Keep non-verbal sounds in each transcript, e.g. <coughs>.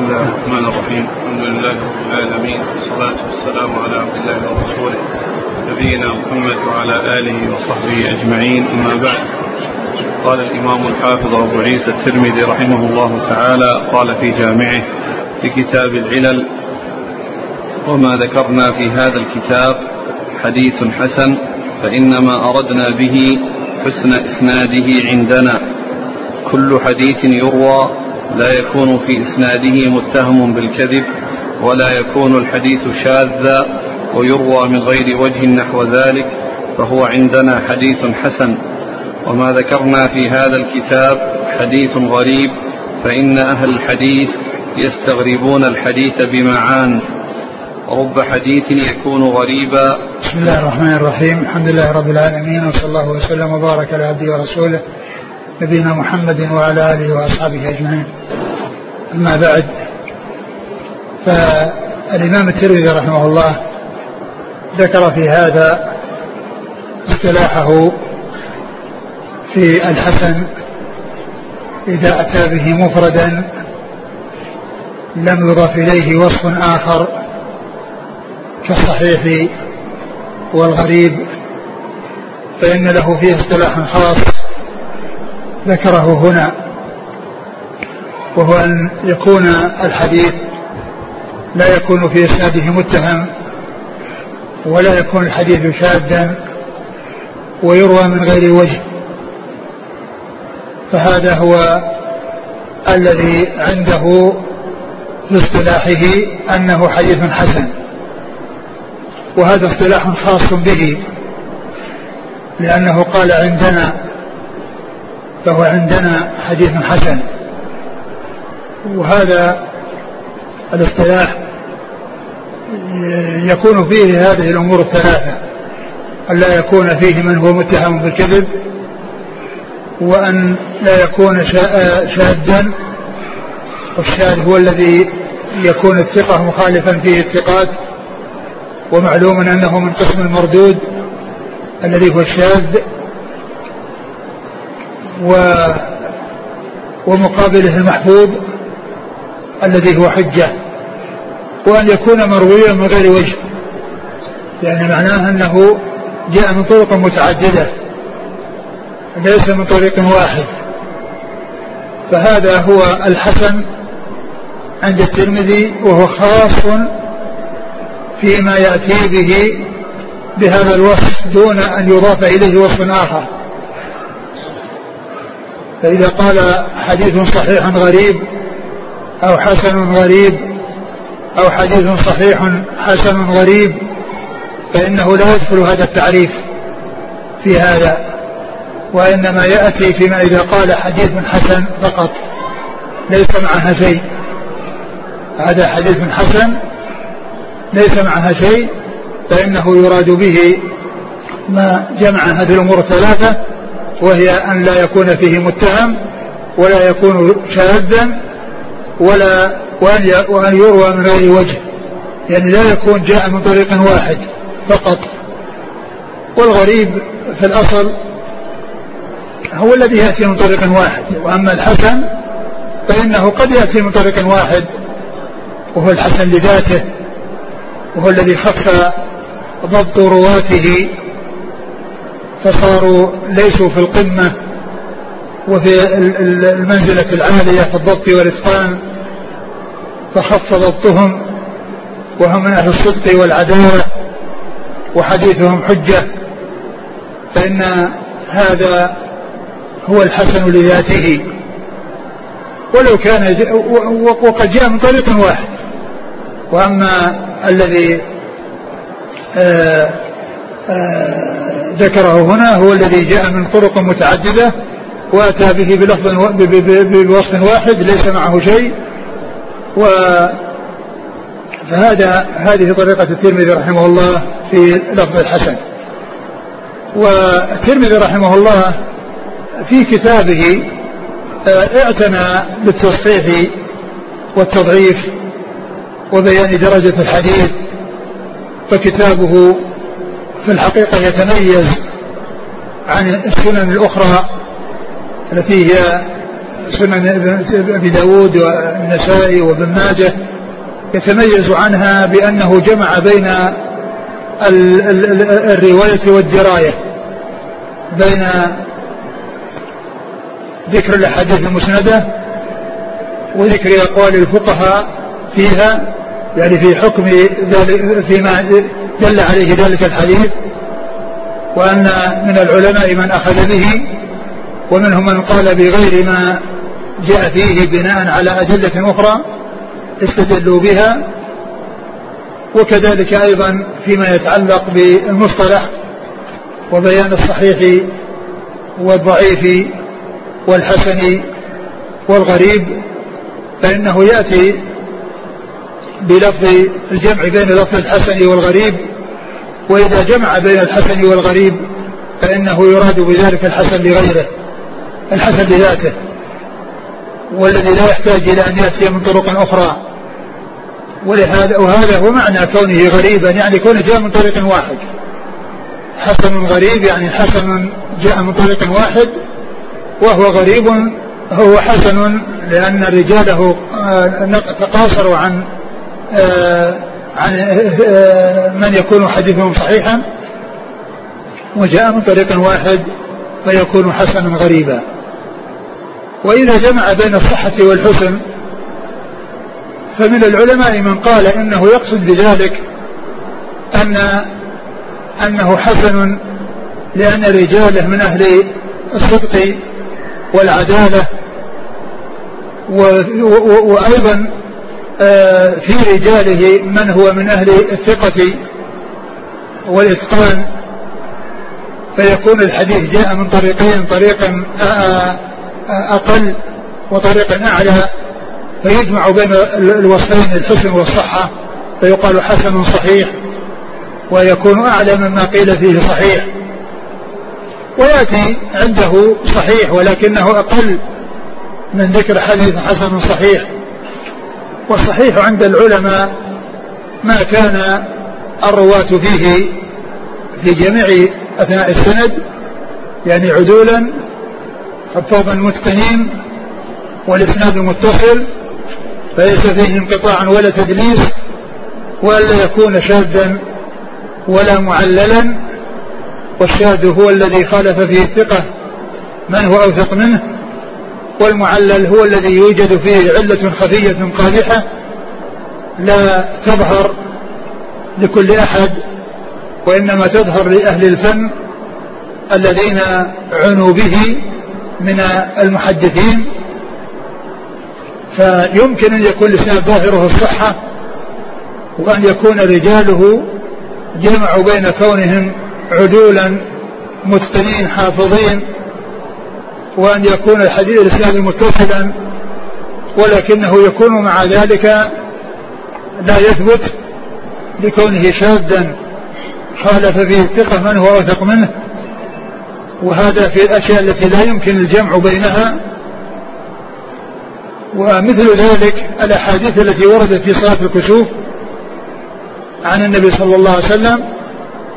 بسم الله الرحمن الرحيم الحمد لله رب العالمين والصلاة والسلام على عبد الله ورسوله نبينا محمد وعلى آله وصحبه أجمعين أما بعد قال الإمام الحافظ أبو عيسى الترمذي رحمه الله تعالى قال في جامعه في كتاب العلل وما ذكرنا في هذا الكتاب حديث حسن فإنما أردنا به حسن إسناده عندنا كل حديث يروى لا يكون في إسناده متهم بالكذب ولا يكون الحديث شاذا ويروى من غير وجه نحو ذلك فهو عندنا حديث حسن. وما ذكرنا في هذا الكتاب حديث غريب فإن أهل الحديث يستغربون الحديث بمعان. رب حديث يكون غريبا. بسم الله الرحمن الرحيم. الحمد لله رب العالمين وصلى الله وسلم وبارك على عبده ورسوله. نبينا محمد وعلى آله وأصحابه أجمعين. أما بعد فالإمام الترمذي رحمه الله ذكر في هذا اصطلاحه في الحسن إذا أتى به مفردا لم يضاف إليه وصف آخر كالصحيح والغريب فإن له فيه اصطلاح خاص ذكره هنا وهو أن يكون الحديث لا يكون في إسناده متهم ولا يكون الحديث شاذا ويروى من غير وجه. فهذا هو الذي عنده في اصطلاحه أنه حديث حسن. وهذا اصطلاح خاص به لأنه قال عندنا فهو عندنا حديث حسن. وهذا الاصطلاح يكون فيه هذه الأمور الثلاثة. أن لا يكون فيه من هو متهم بالكذب وأن لا يكون شاذا والشاذ هو الذي يكون الثقة مخالفا فيه الثقات ومعلوم أنه من قسم المردود الذي هو الشاذ. و ومقابله المحفوظ الذي هو حجة وأن يكون مرويا من غير وجه يعني معناه أنه جاء من طرق متعددة ليس من طريق واحد. فهذا هو الحسن عند الترمذي وهو خاص فيما يأتي به بهذا الوصف دون أن يضاف إليه وصف آخر. فإذا قال حديث صحيح غريب أو حسن غريب أو حديث صحيح حسن غريب فإنه لا يدخل هذا التعريف في هذا وإنما يأتي فيما إذا قال حديث حسن فقط ليس معها شيء. هذا حديث حسن ليس معها شيء فإنه يراد به ما جمع هذه الأمور الثلاثة وهي أن لا يكون فيه متهم ولا يكون شاذا ولا وأن وأن يروى من غير وجه. يعني لا يكون جاء من طريق واحد فقط. والغريب في الأصل هو الذي يأتي من طريق واحد. وأما الحسن فإنه قد يأتي من طريق واحد وهو الحسن لذاته وهو الذي خف ضبط رواته فصاروا ليسوا في القمة وفي المنزلة العالية في الضبط والإتقان فخف ضبطهم وهم من أهل الصدق والعدالة وحديثهم حجة فإن هذا هو الحسن لذاته. ولو كان وقد جاء من طريق واحد. وأما الذي آآ آآ ذكره هنا هو الذي جاء من طرق متعددة وأتى به بلفظ بوصف واحد ليس معه شيء. و فهذا هذه طريقة الترمذي رحمه الله في لفظ الحسن. والترمذي رحمه الله في كتابه اعتنى بالتصحيح والتضعيف وبيان درجة الحديث فكتابه في الحقيقة يتميز عن السنن الأخرى التي هي سنن أبي داود والنسائي وابن ماجه يتميز عنها بأنه جمع بين الرواية والدراية بين ذكر الأحاديث المسندة وذكر أقوال الفقهاء فيها يعني في حكم ذلك فيما دل عليه ذلك الحديث وأن من العلماء من أخذ به ومنهم من قال بغير ما جاء فيه بناء على أدلة أخرى استدلوا بها وكذلك أيضا فيما يتعلق بالمصطلح وبيان الصحيح والضعيف والحسن والغريب فإنه يأتي بلفظ الجمع بين لفظ الحسن والغريب وإذا جمع بين الحسن والغريب فإنه يراد بذلك الحسن لغيره الحسن لذاته والذي لا يحتاج إلى أن يأتي من طرق أخرى. ولهذا وهذا هو معنى كونه غريبا يعني كونه جاء من طريق واحد. حسن غريب يعني حسن جاء من طريق واحد وهو غريب هو حسن لأن رجاله آه، تقاصروا عن عن آه، من يكون حديثهم صحيحا وجاء من طريق واحد فيكون حسنا غريبا. وإذا جمع بين الصحة والحسن فمن العلماء من قال إنه يقصد بذلك أن أنه حسن لأن رجاله من أهل الصدق والعدالة وأيضا آه، في رجاله من هو من أهل الثقة والإتقان. فيكون الحديث جاء من طريقين طريق آه، آه، أقل وطريق أعلى. فيجمع بين الوصفين الحسن والصحة. فيقال حسن صحيح ويكون أعلى مما قيل فيه صحيح. ويأتي عنده صحيح ولكنه أقل من ذكر حديث حسن صحيح. والصحيح عند العلماء ما كان الرواة فيه في جميع أثناء السند يعني عدولا حفاظا متقنين والإسناد متصل فليس فيه انقطاع ولا تدليس ولا يكون شاذا ولا معللا والشاذ هو الذي خالف فيه الثقة من هو أوثق منه؟ والمعلل هو الذي يوجد فيه علة خفية قادحة لا تظهر لكل أحد وإنما تظهر لأهل الفن الذين عنوا به من المحدثين. فيمكن أن يكون الإسناد ظاهره الصحة وأن يكون رجاله جمعوا بين كونهم عدولا متقنين حافظين وأن يكون الحديث الإسلامي متصلا ولكنه يكون مع ذلك لا يثبت لكونه شاذا. خالف فيه الثقة من هو أوثق منه. وهذا في الأشياء التي لا يمكن الجمع بينها. ومثل ذلك الأحاديث التي وردت في صلاة الكسوف عن النبي صلى الله عليه وسلم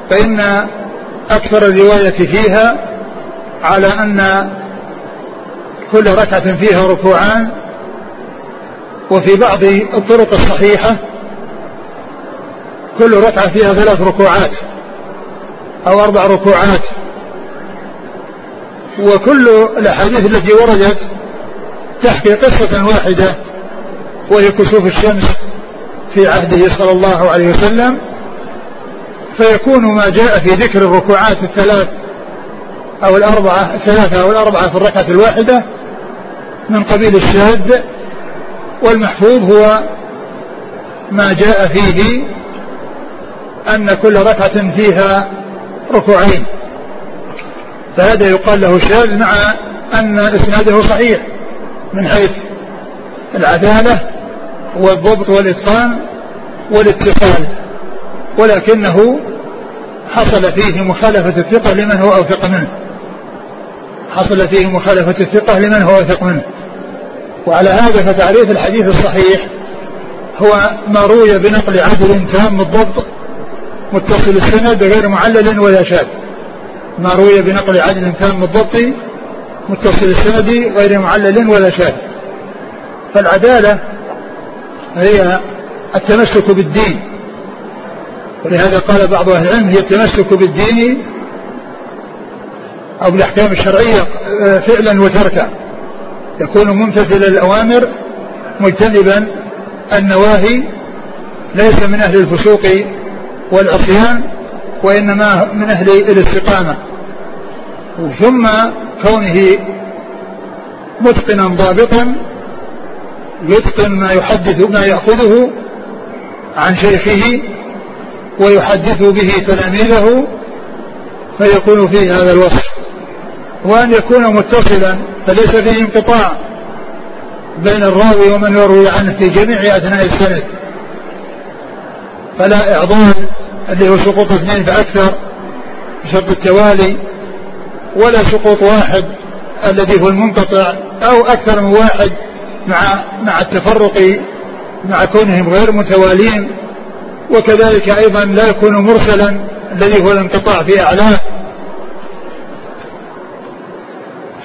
فإن أكثر الرواية فيها على أن كل ركعة فيها ركوعان وفي بعض الطرق الصحيحة كل ركعة فيها ثلاث ركوعات أو أربع ركوعات. وكل الأحاديث التي وردت تحكي قصة واحدة وهي كسوف الشمس في عهده صلى الله عليه وسلم. فيكون ما جاء في ذكر الركوعات الثلاث أو الأربعة الثلاثة أو الأربعة في الركعة الواحدة من قبيل الشاذ والمحفوظ هو ما جاء فيه أن كل ركعة فيها ركوعين. فهذا يقال له شاذ مع أن إسناده صحيح من حيث العدالة والضبط والإتقان والاتصال ولكنه حصل فيه مخالفة الثقة لمن هو أوثق منه. حصل فيه مخالفة الثقة لمن هو أوثق منه. وعلى هذا فتعريف الحديث الصحيح هو ما روي بنقل عدل تام الضبط متصل السند غير معلل ولا شاذ. ما روي بنقل عدل تام الضبط متصل السند غير معلل ولا شاذ. فالعدالة هي التمسك بالدين. ولهذا قال بعض أهل العلم هي التمسك بالدين أو بالأحكام الشرعية آه، فعلا وتركا. يكون ممتثلا الأوامر مجتنبا النواهي ليس من أهل الفسوق والعصيان وإنما من أهل الاستقامة. ثم كونه متقنا ضابطا يتقن ما يحدث ما يأخذه عن شيخه ويحدث به تلاميذه فيكون فيه هذا الوصف. وأن يكون متصلا فليس فيه انقطاع بين الراوي ومن يروي عنه في جميع أثناء السند. فلا إعضال اللي هو سقوط اثنين فأكثر بشرط التوالي ولا سقوط واحد الذي هو المنقطع أو أكثر من واحد مع مع التفرق مع كونهم غير متوالين. وكذلك أيضا لا يكون مرسلا الذي هو الانقطاع في أعلاه.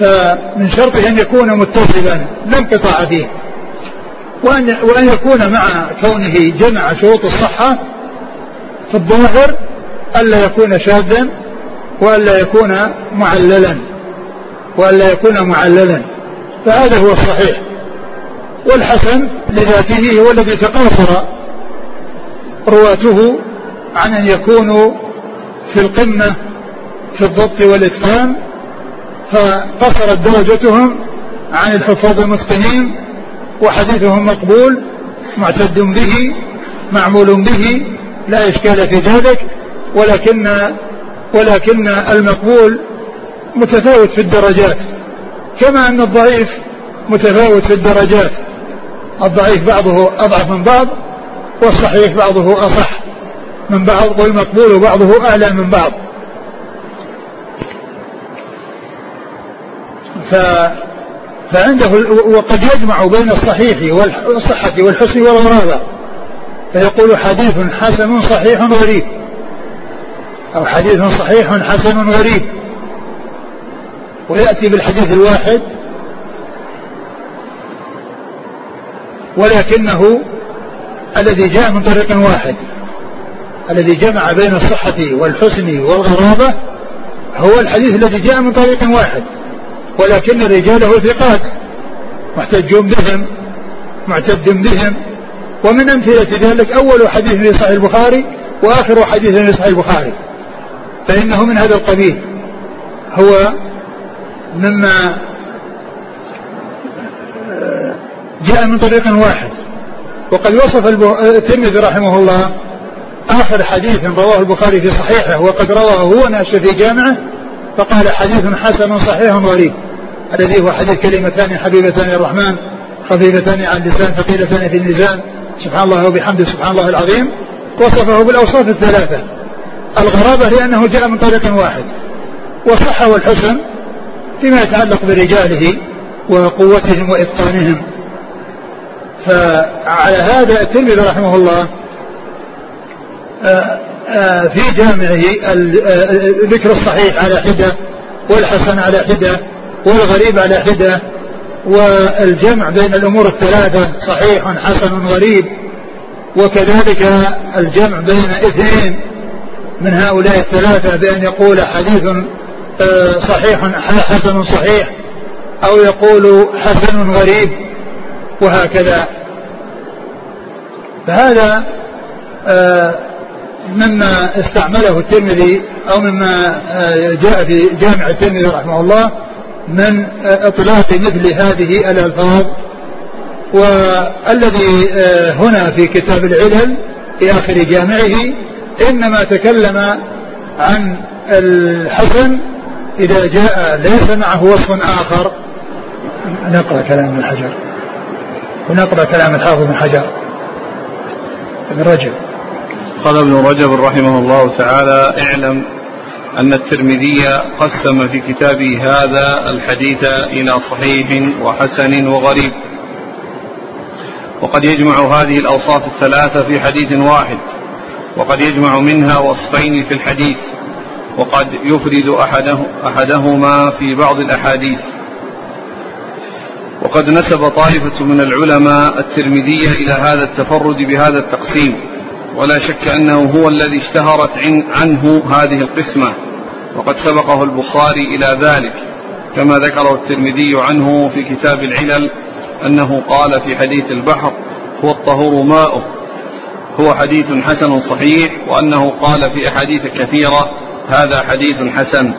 فمن شرطه أن يكون متصلا لا انقطاع فيه وأن, وأن يكون مع كونه جمع شروط الصحة في الظاهر ألا يكون شاذا وألا يكون معللا. وألا يكون معللا. فهذا هو الصحيح. والحسن لذاته هو الذي تقاصر رواته عن أن يكونوا في القمة في الضبط والإتقان فقصرت درجتهم عن الحفاظ المتقنين وحديثهم مقبول معتد به معمول به لا إشكال في ذلك ولكن ولكن المقبول متفاوت في الدرجات. كما أن الضعيف متفاوت في الدرجات. الضعيف بعضه أضعف من بعض والصحيح بعضه أصح من بعض والمقبول بعضه أعلى من بعض. ف فعنده وقد يجمع بين الصحيح والصحة والحسن والغرابة. فيقول حديث حسن صحيح غريب. أو حديث صحيح حسن غريب. ويأتي بالحديث الواحد. ولكنه الذي جاء من طريق واحد. الذي جمع بين الصحة والحسن والغرابة هو الحديث الذي جاء من طريق واحد. ولكن رجاله ثقات محتج بهم معتد بهم ومن أمثلة ذلك أول حديث في صحيح البخاري وآخر حديث في صحيح البخاري. فإنه من هذا القبيل. هو مما جاء من طريق واحد. وقد وصف الترمذي رحمه الله آخر حديث رواه البخاري في صحيحه وقد رواه هو نفسه في جامعه فقال حديث حسن صحيح غريب. الذي هو حديث كلمتان حبيبتان الرحمن خفيفتان عن اللسان ثقيلتان في الميزان. سبحان الله وبحمده سبحان الله العظيم. وصفه بالأوصاف الثلاثة. الغرابة لأنه جاء من طريق واحد. وصح والحسن فيما يتعلق برجاله وقوتهم وإتقانهم. فعلى هذا الترمذي رحمه الله آه، آه، في جامعه آه، ذكر الصحيح على حدة والحسن على حدة. والغريب على حدة والجمع بين الأمور الثلاثة صحيح حسن غريب وكذلك الجمع بين اثنين من هؤلاء الثلاثة بأن يقول حديث صحيح حسن صحيح أو يقول حسن غريب وهكذا. فهذا مما استعمله الترمذي أو مما آه، جاء في جامع الترمذي رحمه الله من إطلاق مثل هذه الألفاظ والذي آه، هنا في كتاب العلل في آخر جامعه إنما تكلم عن الحسن إذا جاء ليس معه وصف آخر. نقرأ كلام ابن حجر. ونقرأ كلام الحافظ بن حجر. ابن رجب. قال ابن رجب رحمه الله تعالى اعلم أن الترمذي قسم في كتابه هذا الحديث إلى صحيح وحسن وغريب. وقد يجمع هذه الأوصاف الثلاثة في حديث واحد وقد يجمع منها وصفين في الحديث وقد يفرد أحده أحدهما في بعض الأحاديث. وقد نسب طائفة من العلماء الترمذي إلى هذا التفرد بهذا التقسيم. ولا شك أنه هو الذي اشتهرت عنه هذه القسمة. وقد سبقه البخاري إلى ذلك كما ذكره الترمذي عنه في كتاب العلل أنه قال في حديث البحر هو الطهور ماؤه. هو حديث حسن صحيح وأنه قال في أحاديث كثيرة هذا حديث حسن.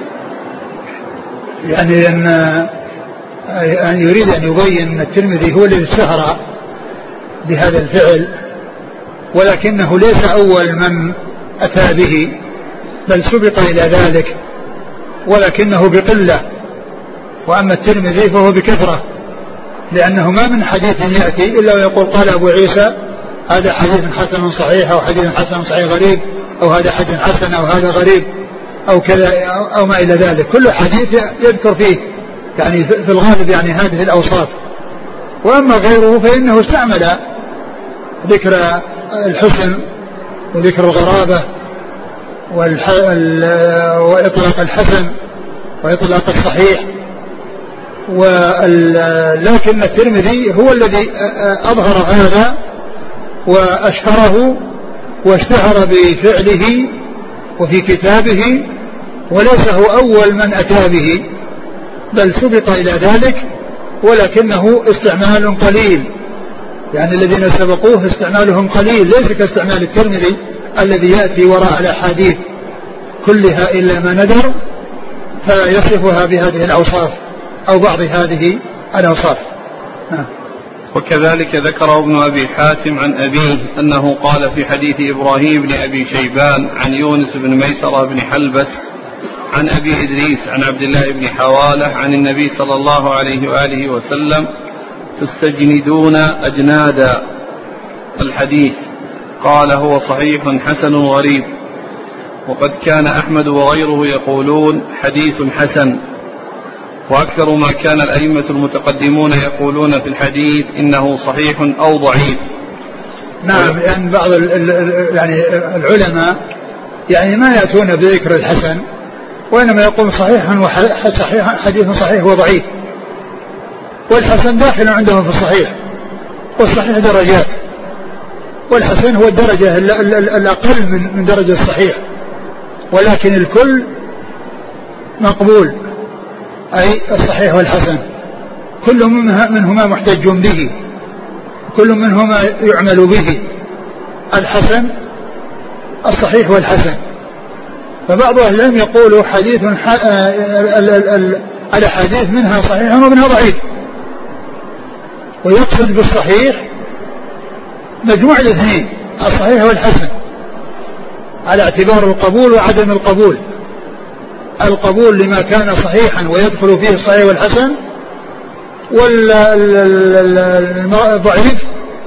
يعني أن أن يريد أن يبين أن الترمذي هو الذي اشتهر بهذا الفعل. ولكنه ليس أول من أتى به بل سبق إلى ذلك ولكنه بقلة. وأما الترمذي فهو بكثرة لأنه ما من حديث يأتي إلا ويقول قال أبو عيسى هذا حديث حسن صحيح أو حديث حسن صحيح غريب أو هذا حديث حسن أو هذا غريب أو كذا أو ما إلى ذلك. كل حديث يذكر فيه يعني في الغالب يعني هذه الأوصاف. وأما غيره فإنه استعمل ذكر الحسن وذكر الغرابة وإطلاق الحسن وإطلاق الصحيح ولكن الترمذي هو الذي أظهر هذا وأشهره واشتهر بفعله وفي كتابه وليس هو أول من أتى به بل سبق إلى ذلك ولكنه استعمال قليل. يعني الذين سبقوه استعمالهم قليل ليس كاستعمال الترمذي الذي يأتي وراء الأحاديث كلها إلا ما ندر فيصفها بهذه الأوصاف أو بعض هذه الأوصاف. نعم. وكذلك ذكر ابن أبي حاتم عن أبيه أنه قال في حديث إبراهيم بن أبي شيبان عن يونس بن ميسرة بن حلبس عن أبي إدريس عن عبد الله بن حوالة عن النبي صلى الله عليه وآله وسلم تستجندون أجنادا الحديث. قال هو صحيح حسن غريب. وقد كان أحمد وغيره يقولون حديث حسن. وأكثر ما كان الأئمة المتقدمون يقولون في الحديث إنه صحيح أو ضعيف. نعم يعني بعض يعني العلماء يعني ما يأتون بذكر الحسن وإنما يقول صحيح وصحيح حديث صحيح وضعيف. والحسن داخل عندهم في الصحيح والصحيح درجات. والحسن هو الدرجة الأقل من درجة الصحيح. ولكن الكل مقبول أي الصحيح والحسن. كل منهما محتج به. كل منهما يعمل به. الحسن الصحيح والحسن. فبعض أهل العلم يقول حديث آه، الأحاديث منها صحيح ومنها ضعيف. ويقصد بالصحيح مجموع الاثنين الصحيح والحسن على اعتبار القبول وعدم القبول. القبول لما كان صحيحا ويدخل فيه الصحيح والحسن والضعيف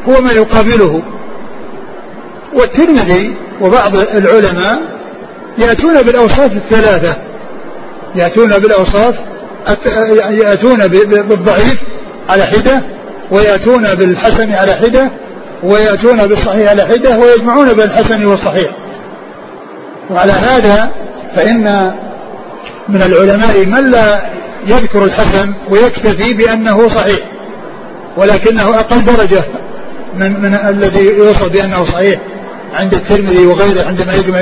هو ما يقابله. والترمذي وبعض العلماء يأتون بالأوصاف الثلاثة. يأتون بالأوصاف يأتون بالضعيف على حدة ويأتون بالحسن على حدة ويأتون بالصحيح على حدة ويجمعون بين الحسن والصحيح. وعلى هذا فإن من العلماء من لا يذكر الحسن ويكتفي بأنه صحيح ولكنه أقل درجة من, من الذي يوصف بأنه صحيح عند الترمذي وغيره عندما يجمع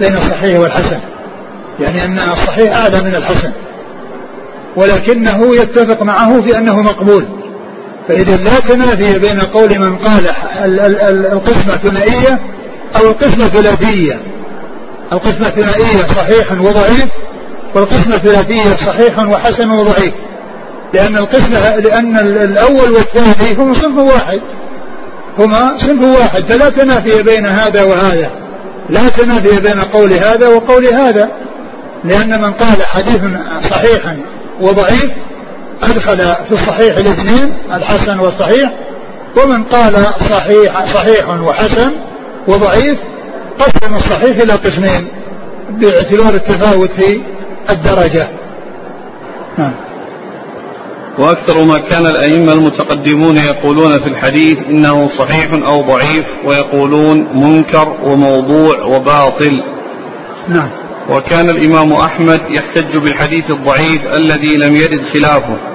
بين الصحيح والحسن. يعني أن الصحيح أعلى من الحسن ولكنه يتفق معه في أنه مقبول. فإذا لا تنافي بين قول من قال القسمة ثنائية أو القسمة ثلاثية. القسمة الثنائية صحيح وضعيف والقسمة الثلاثية صحيح وحسن وضعيف. لأن القسمة لأن الأول والثاني هما صنف واحد. هما صنف واحد. فلا تنافي بين هذا وهذا. لا تنافي بين قول هذا وقول هذا. لأن من قال حديث صحيح وضعيف أدخل في الصحيح الاثنين الحسن والصحيح. ومن قال صحيح صحيح وحسن وضعيف قسم الصحيح إلى قسمين باعتبار التفاوت في الدرجة. نعم. وأكثر ما كان الأئمة المتقدمون يقولون في الحديث إنه صحيح أو ضعيف ويقولون منكر وموضوع وباطل. نعم. وكان الإمام أحمد يحتج بالحديث الضعيف الذي لم يرد خلافه.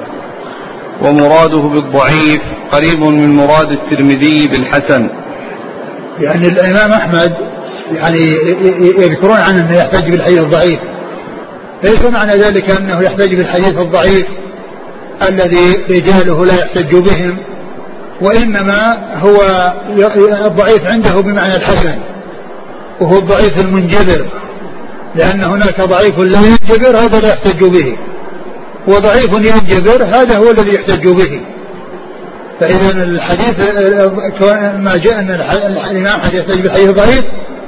ومراده بالضعيف قريب من مراد الترمذي بالحسن. يعني الإمام أحمد يعني يذكرون عنه أنه يحتج بالحديث الضعيف. ليس معنى ذلك أنه يحتج بالحديث الضعيف الذي رجاله لا يحتج بهم وإنما هو الضعيف عنده بمعنى الحسن وهو الضعيف المنجبر لأن هناك ضعيف لا ينجبر هذا لا يحتج به. وضعيف ينجبر هذا هو الذي يحتج به. فإذا الحديث ما جاء أن الإمام يحتج بالحديث الضعيف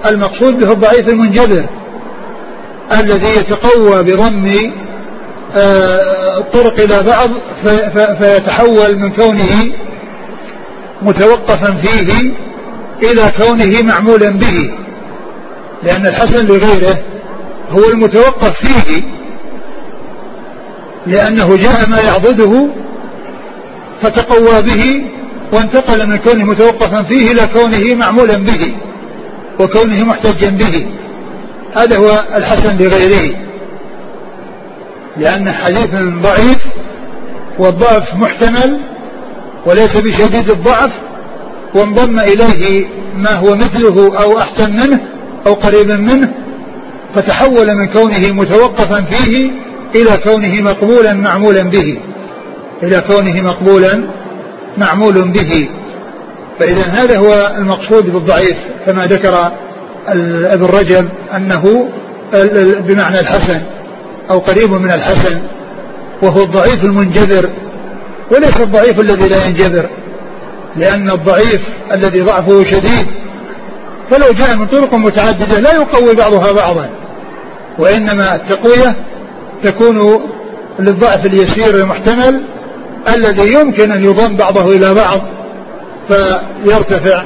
المقصود به الضعيف المنجبر الذي يتقوى بضم الطرق آه، إلى بعض فيتحول من كونه متوقفا فيه إلى كونه معمولا به. لأن الحسن لغيره هو المتوقف فيه لأنه جاء ما يعضده فتقوى به وانتقل من كونه متوقفا فيه إلى كونه معمولا به وكونه محتجا به. هذا هو الحسن لغيره. لأن حديث ضعيف والضعف محتمل وليس بشديد الضعف وانضم إليه ما هو مثله أو أحسن منه أو قريبا منه فتحول من كونه متوقفا فيه إلى كونه مقبولا معمولا به. إلى كونه مقبولا معمول به. فإذا هذا هو المقصود بالضعيف كما ذكر ابن رجب أنه بمعنى الحسن أو قريب من الحسن وهو الضعيف المنجبر وليس الضعيف الذي لا ينجبر لأن الضعيف الذي ضعفه شديد. فلو جاء من طرق متعددة لا يقوي بعضها بعضا وإنما التقوية تكون للضعف اليسير المحتمل الذي يمكن أن يضم بعضه إلى بعض فيرتفع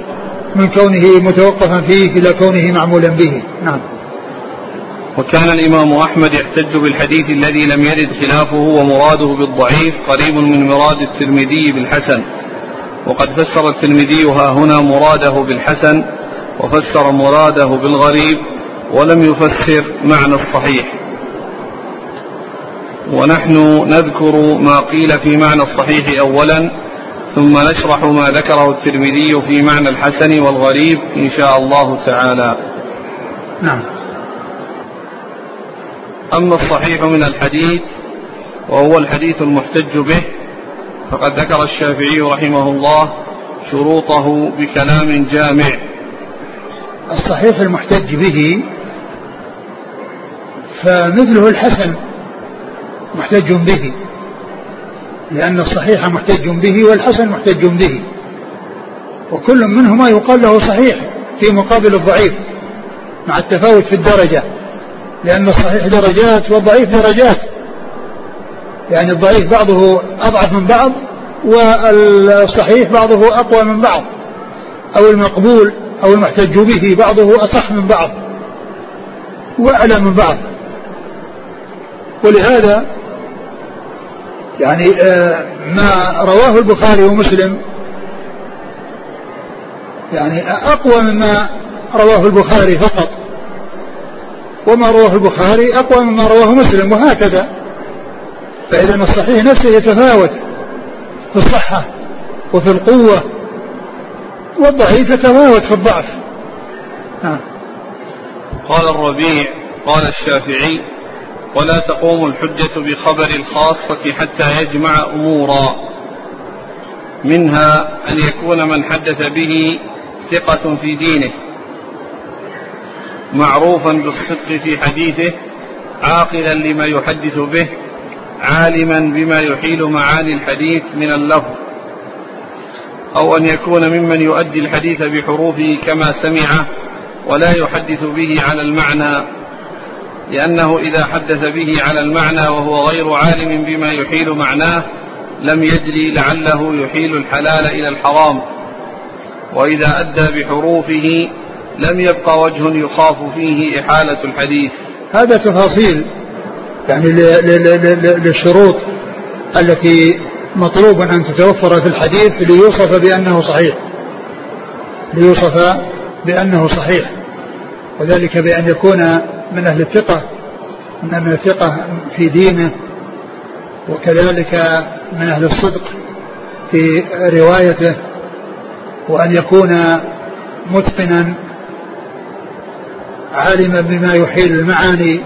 من كونه متوقفا فيه إلى كونه معمولا به. نعم. وكان الإمام أحمد يحتج بالحديث الذي لم يرد خلافه ومراده بالضعيف قريب من مراد الترمذي بالحسن. وقد فسر الترمذي ها هنا مراده بالحسن وفسر مراده بالغريب ولم يفسر معنى الصحيح. ونحن نذكر ما قيل في معنى الصحيح أولا ثم نشرح ما ذكره الترمذي في معنى الحسن والغريب إن شاء الله تعالى. نعم. أما الصحيح من الحديث وهو الحديث المحتج به فقد ذكر الشافعي رحمه الله شروطه بكلام جامع. الصحيح المحتج به فمثله الحسن. محتج به. لأن الصحيح محتج به والحسن محتج به. وكل منهما يقال له صحيح في مقابل الضعيف مع التفاوت في الدرجة. لأن الصحيح درجات والضعيف درجات. يعني الضعيف بعضه أضعف من بعض والصحيح بعضه أقوى من بعض. أو المقبول أو المحتج به بعضه أصح من بعض وأعلى من بعض. ولهذا يعني آه، ما رواه البخاري ومسلم. يعني أقوى مما رواه البخاري فقط. وما رواه البخاري أقوى مما رواه مسلم وهكذا. فإذا الصحيح نفسه يتفاوت في الصحة وفي القوة والضعيف يتفاوت في الضعف. نعم قال الربيع قال الشافعي ولا تقوم الحجة بخبر الخاصة حتى يجمع أمورا. منها أن يكون من حدث به ثقة في دينه. معروفا بالصدق في حديثه عاقلا لما يحدث به عالما بما يحيل معاني الحديث من اللفظ. أو أن يكون ممن يؤدي الحديث بحروفه كما سمعه ولا يحدث به على المعنى. لأنه إذا حدث به على المعنى وهو غير عالم بما يحيل معناه لم يدري لعله يحيل الحلال إلى الحرام. وإذا أدى بحروفه لم يبقى وجه يخاف فيه إحالة الحديث. هذا تفاصيل يعني للشروط التي مطلوب أن تتوفر في الحديث ليوصف بأنه صحيح. ليوصف بأنه صحيح. وذلك بأن يكون من أهل الثقة من أهل الثقة في دينه وكذلك من أهل الصدق في روايته وأن يكون متقنا عالما بما يحيل المعاني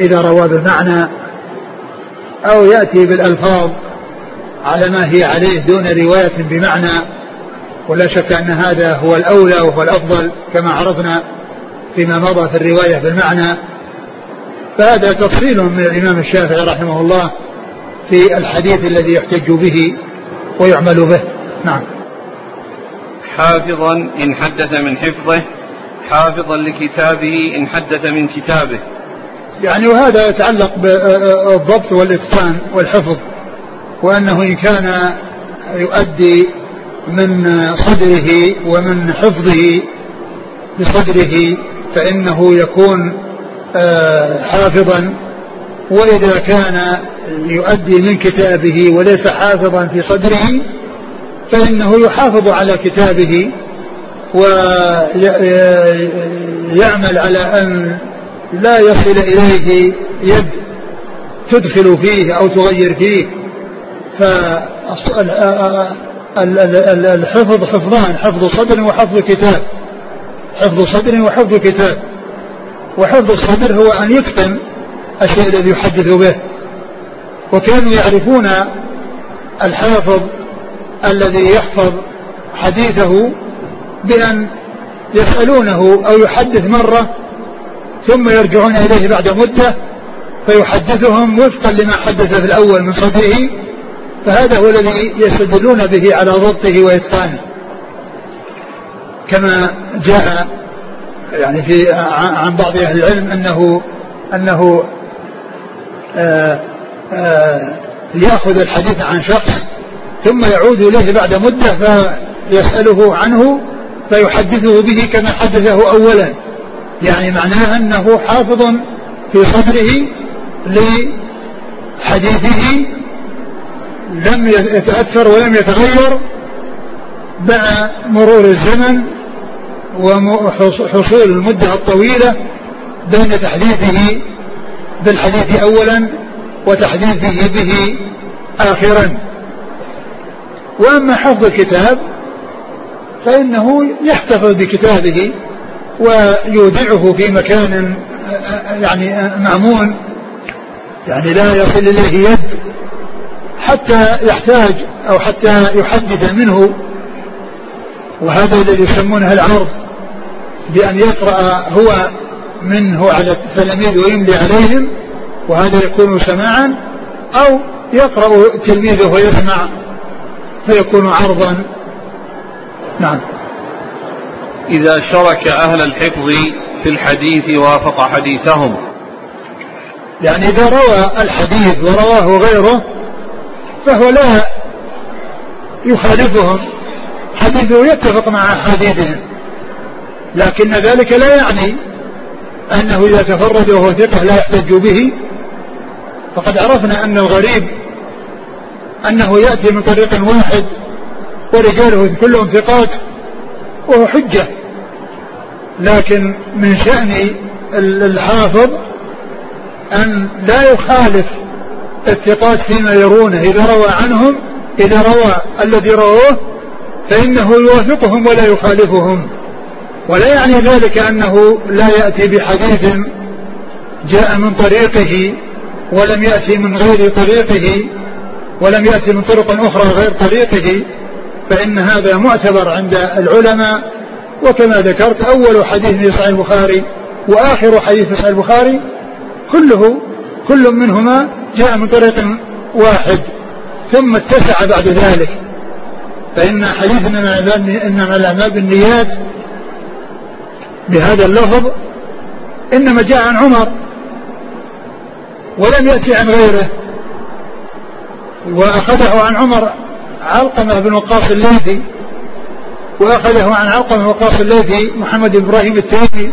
إذا روى بالمعنى أو يأتي بالألفاظ على ما هي عليه دون رواية بمعنى ولا شك أن هذا هو الأولى وهو الأفضل كما عرفنا فيما مضى في الرواية بالمعنى فهذا تفصيل من الإمام الشافعي رحمه الله في الحديث الذي يحتج به ويعمل به. نعم. حافظا إن حدث من حفظه حافظا لكتابه إن حدث من كتابه. يعني وهذا يتعلق بالضبط والإتقان والحفظ وأنه إن كان يؤدي من صدره ومن حفظه بصدره فإنه يكون آه، حافظا وإذا كان يؤدي من كتابه وليس حافظا في صدره فإنه يحافظ على كتابه ويعمل على أن لا يصل إليه يد تدخل فيه أو تغير فيه. فالحفظ حفظان حفظ صدر وحفظ كتاب. حفظ صدر وحفظ كتاب. وحفظ الصدر هو أن يتقن الشيء الذي يحدث به. وكانوا يعرفون الحافظ الذي يحفظ حديثه بأن يسألونه أو يحدث مرة ثم يرجعون إليه بعد مدة فيحدثهم وفقا لما حدث في الأول من صدره. فهذا هو الذي يستدلون به على ضبطه وإتقانه. كما جاء يعني في عن بعض أهل العلم أنه أنه آآ آآ يأخذ الحديث عن شخص ثم يعود إليه بعد مدة فيسأله عنه فيحدثه به كما حدثه أولا. يعني معناه أنه حافظ في صدره لحديثه لم يتأثر ولم يتغير مع مرور الزمن وحصول المدة الطويلة بين تحديثه بالحديث أولا وتحديثه به آخرا. وأما حفظ الكتاب فإنه يحتفظ بكتابه ويودعه في مكان يعني مأمون يعني لا يصل إليه يد حتى يحتاج أو حتى يحدث منه وهذا الذي يسمونه العرض بأن يقرأ هو منه على التلاميذ ويملي عليهم وهذا يكون سماعا أو يقرأ تلميذه ويسمع فيكون عرضا. نعم. إذا شرك أهل الحفظ في الحديث وافق حديثهم. يعني إذا روى الحديث ورواه غيره فهو لا يخالفهم. حديثه يتفق مع حديثهم لكن ذلك لا يعني أنه إذا تفرد وهو ثقة لا يحتج به. فقد عرفنا أن الغريب أنه يأتي من طريق واحد ورجاله كلهم ثقات وهو حجة. لكن من شأن الحافظ أن لا يخالف الثقات فيما يرونه. إذا روى عنهم إذا روى الذي رووه فإنه يوافقهم ولا يخالفهم. ولا يعني ذلك أنه لا يأتي بحديث جاء من طريقه ولم يأتي من غير طريقه ولم يأتي من طرق أخرى غير طريقه فإن هذا معتبر عند العلماء. وكما ذكرت أول حديث في صحيح البخاري وآخر حديث في صحيح البخاري كله كل منهما جاء من طريق واحد ثم اتسع بعد ذلك. فإن حديث إنما الأعمال بالنيات بهذا اللفظ. إنما جاء عن عمر ولم يأتي عن غيره. وأخذه عن عمر علقمة بن وقاص الليثي. وأخذه عن علقمة بن وقاص الليثي محمد إبراهيم التيمي.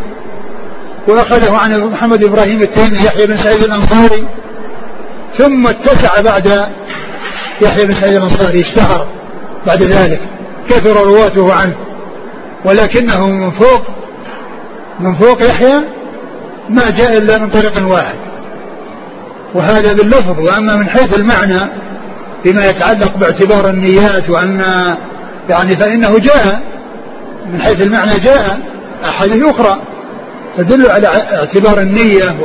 وأخذه عن محمد إبراهيم التيمي يحيى بن سعيد الأنصاري. ثم اتسع بعد يحيى بن سعيد الأنصاري اشتهر. بعد ذلك كثر رواته عنه. ولكنه من فوق من فوق يحيى ما جاء إلا من طريق واحد. وهذا باللفظ وأما من حيث المعنى فيما يتعلق باعتبار النيات وأن يعني فإنه جاء من حيث المعنى جاء أحاديث أخرى تدل على اعتبار النية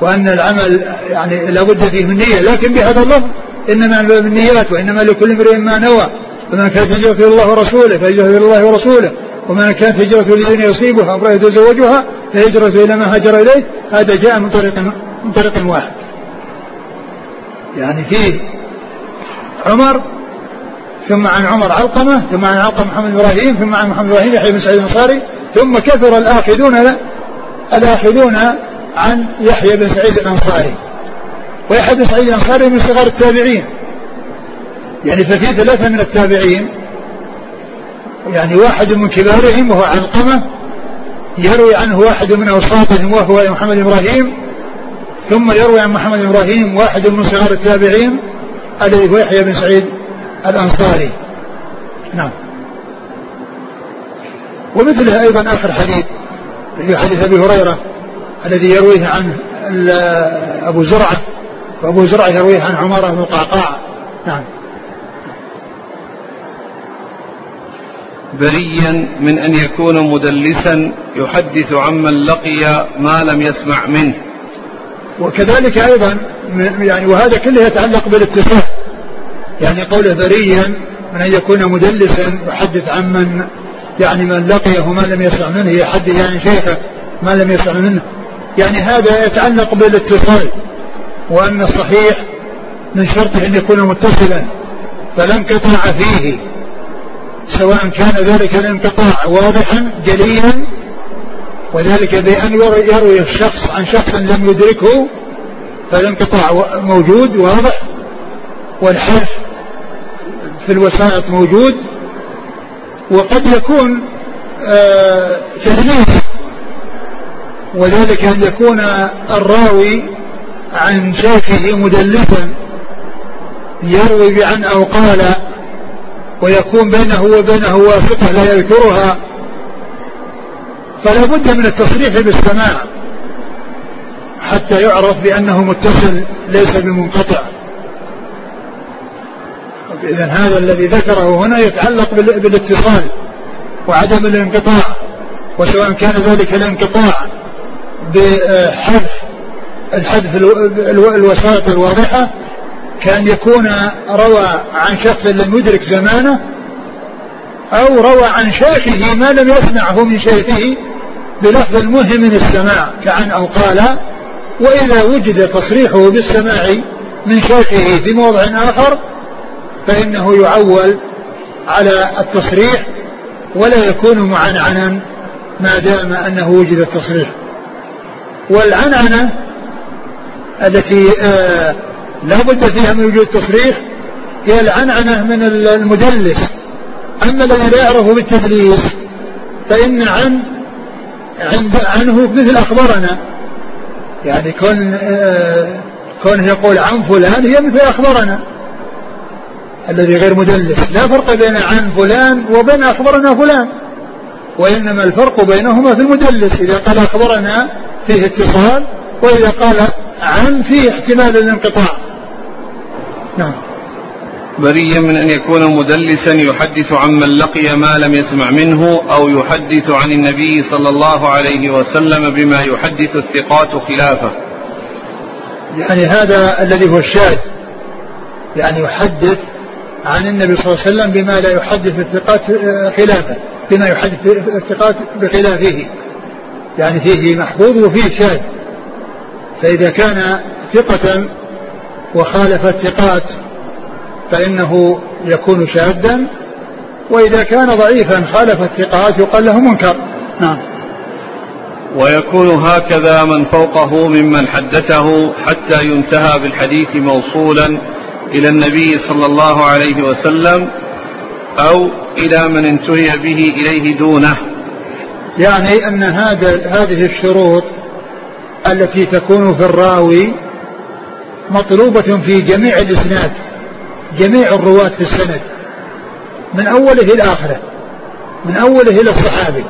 وأن العمل يعني لابد فيه من نية. لكن بهذا اللفظ إنما بالنيات وإنما لكل امرئ ما نوى. ومن كانت هجرته الله ورسوله فهجرته الله ورسوله. ومن كانت هجرته لدين يصيبها أو يتزوجها فهجرته إلى ما هاجر إليه. هذا جاء من طريق من طريق واحد. يعني فيه عمر ثم عن عمر علقمة ثم عن علقمة محمد إبراهيم ثم عن محمد إبراهيم يحيى بن سعيد الأنصاري ثم كثر الآخذون الآخذون عن يحيى بن سعيد الأنصاري. ويحيى بن سعيد الأنصاري من صغار التابعين. يعني ففي ثلاثة من التابعين يعني واحد من كبارهم وهو علقمة يروي عنه واحد من أوساطهم وهو محمد إبراهيم ثم يروي عن محمد إبراهيم واحد من صغار التابعين الذي هو يحيى بن سعيد الأنصاري. نعم. ومثله أيضا آخر حديث في حديث أبي هريرة الذي يرويه عنه أبو زرعة وأبو زرعة يرويه عن عمر بن القعقاع. نعم. بريا من أن يكون مدلسا يحدث عمن لقي ما لم يسمع منه. وكذلك أيضا يعني وهذا كله يتعلق بالاتصال يعني قوله بريا من أن يكون مدلسا يحدث عمن يعني من لقيه ما لم يسمع منه يحدث يعني شيخه ما لم يسمع منه. يعني هذا يتعلق بالاتصال وأن الصحيح من شرطه أن يكون متصلا فلا انقطاع فيه. سواء كان ذلك الانقطاع واضحا جليا وذلك بأن يروي الشخص عن شخص لم يدركه فالانقطاع موجود واضح والحذف في الوسائط موجود وقد يكون آه تدليس وذلك أن يكون الراوي عن شيخه مدلسا يروي بعن أو قال ويكون بينه وبينه واسطة لا يذكرها فلا بد من التصريح بالسماع حتى يعرف بأنه متصل ليس بمنقطع. إذا هذا الذي ذكره هنا يتعلق بالاتصال وعدم الانقطاع وسواء كان ذلك الانقطاع بحذف الحذف الوسائط الواضحة كأن يكون روى عن شخص لم يدرك زمانه أو روى عن شيخه ما لم يسمعه من شيخه بلفظ المهم من السماع كعن أو قال وإذا وجد تصريحه بالسماع من شيخه في موضع آخر فإنه يعول على التصريح ولا يكون معنعنا ما دام أنه وجد التصريح. والعنعنة التي آه لا بد فيها من وجود تصريح هي العنعنة من المدلس. أما الذي لا يعرف بالتدليس فإن عن عند عنه مثل أخبرنا يعني كون آه كونه يقول عن فلان هي مثل أخبرنا الذي غير مدلس. لا فرق بين عن فلان وبين أخبرنا فلان. وإنما الفرق بينهما في المدلس. إذا قال أخبرنا فيه اتصال وإذا قال عن فيه احتمال الانقطاع. نعم. بريا من أن يكون مدلسا يحدث عمن لقي ما لم يسمع منه أو يحدث عن النبي صلى الله عليه وسلم بما يحدث الثقات خلافه. يعني هذا الذي هو الشاذ يعني يحدث عن النبي صلى الله عليه وسلم بما لا يحدث الثقات خلافه بما يحدث الثقات بخلافه. يعني فيه محفوظ وفيه شاذ فإذا كان ثقة وخالف الثقات فإنه يكون شاذا وإذا كان ضعيفا خالف الثقات يقال له منكر. نعم. ويكون هكذا من فوقه ممن حدثه حتى ينتهى بالحديث موصولا إلى النبي صلى الله عليه وسلم أو إلى من انتهي به إليه دونه. يعني أن هذا هذه الشروط التي تكون في الراوي مطلوبة في جميع الإسناد جميع الرواة في السند من أوله إلى آخره من أوله إلى الصحابي.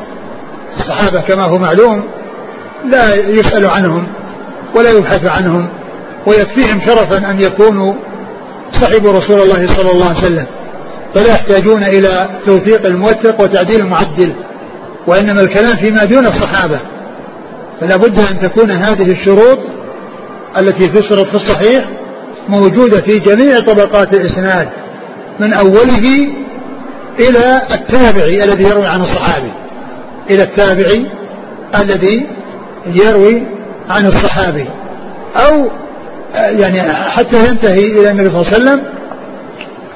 الصحابة كما هو معلوم لا يسأل عنهم ولا يبحث عنهم ويكفيهم شرفا أن يكونوا صحبوا رسول الله صلى الله عليه وسلم. فلا يحتاجون إلى توثيق الموثق وتعديل المعدل وإنما الكلام فيما دون الصحابة. فلا بد أن تكون هذه الشروط التي تشرط في الصحيح موجودة في جميع طبقات الإسناد من أوله إلى التابعي الذي يروي عن الصحابي إلى التابعي الذي يروي عن الصحابي. أو يعني حتى ينتهي إلى النبي صلى الله عليه وسلم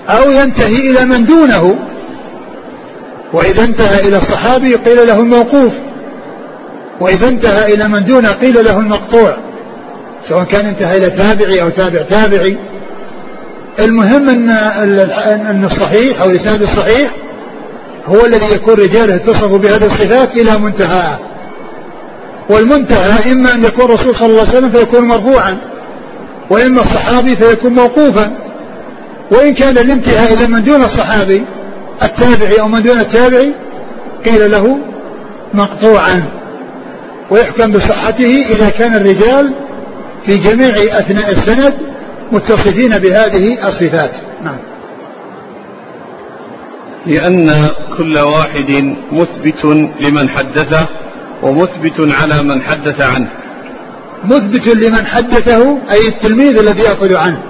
أو ينتهي إلى من دونه. وإذا انتهى إلى الصحابي قيل له الموقوف. وإذا انتهى إلى من دونه قيل له المقطوع. سواء كان انتهى إلى تابعي أو تابع تابعي. المهم أن أن الصحيح أو الإسناد الصحيح هو الذي يكون رجاله اتصفوا بهذه الصفات إلى منتهى. والمنتهى إما أن يكون الرسول صلى الله عليه وسلم فيكون مرفوعا وإما الصحابي فيكون موقوفا. وإن كان الانتهاء إلى من دون الصحابي التابعي أو من دون التابعي قيل له مقطوعا. ويحكم بصحته إذا كان الرجال في جميع أثناء السند متصفين بهذه الصفات. نعم. لأن كل واحد مثبت لمن حدثه ومثبت على من حدث عنه. مثبت لمن حدثه أي التلميذ الذي يأخذ عنه.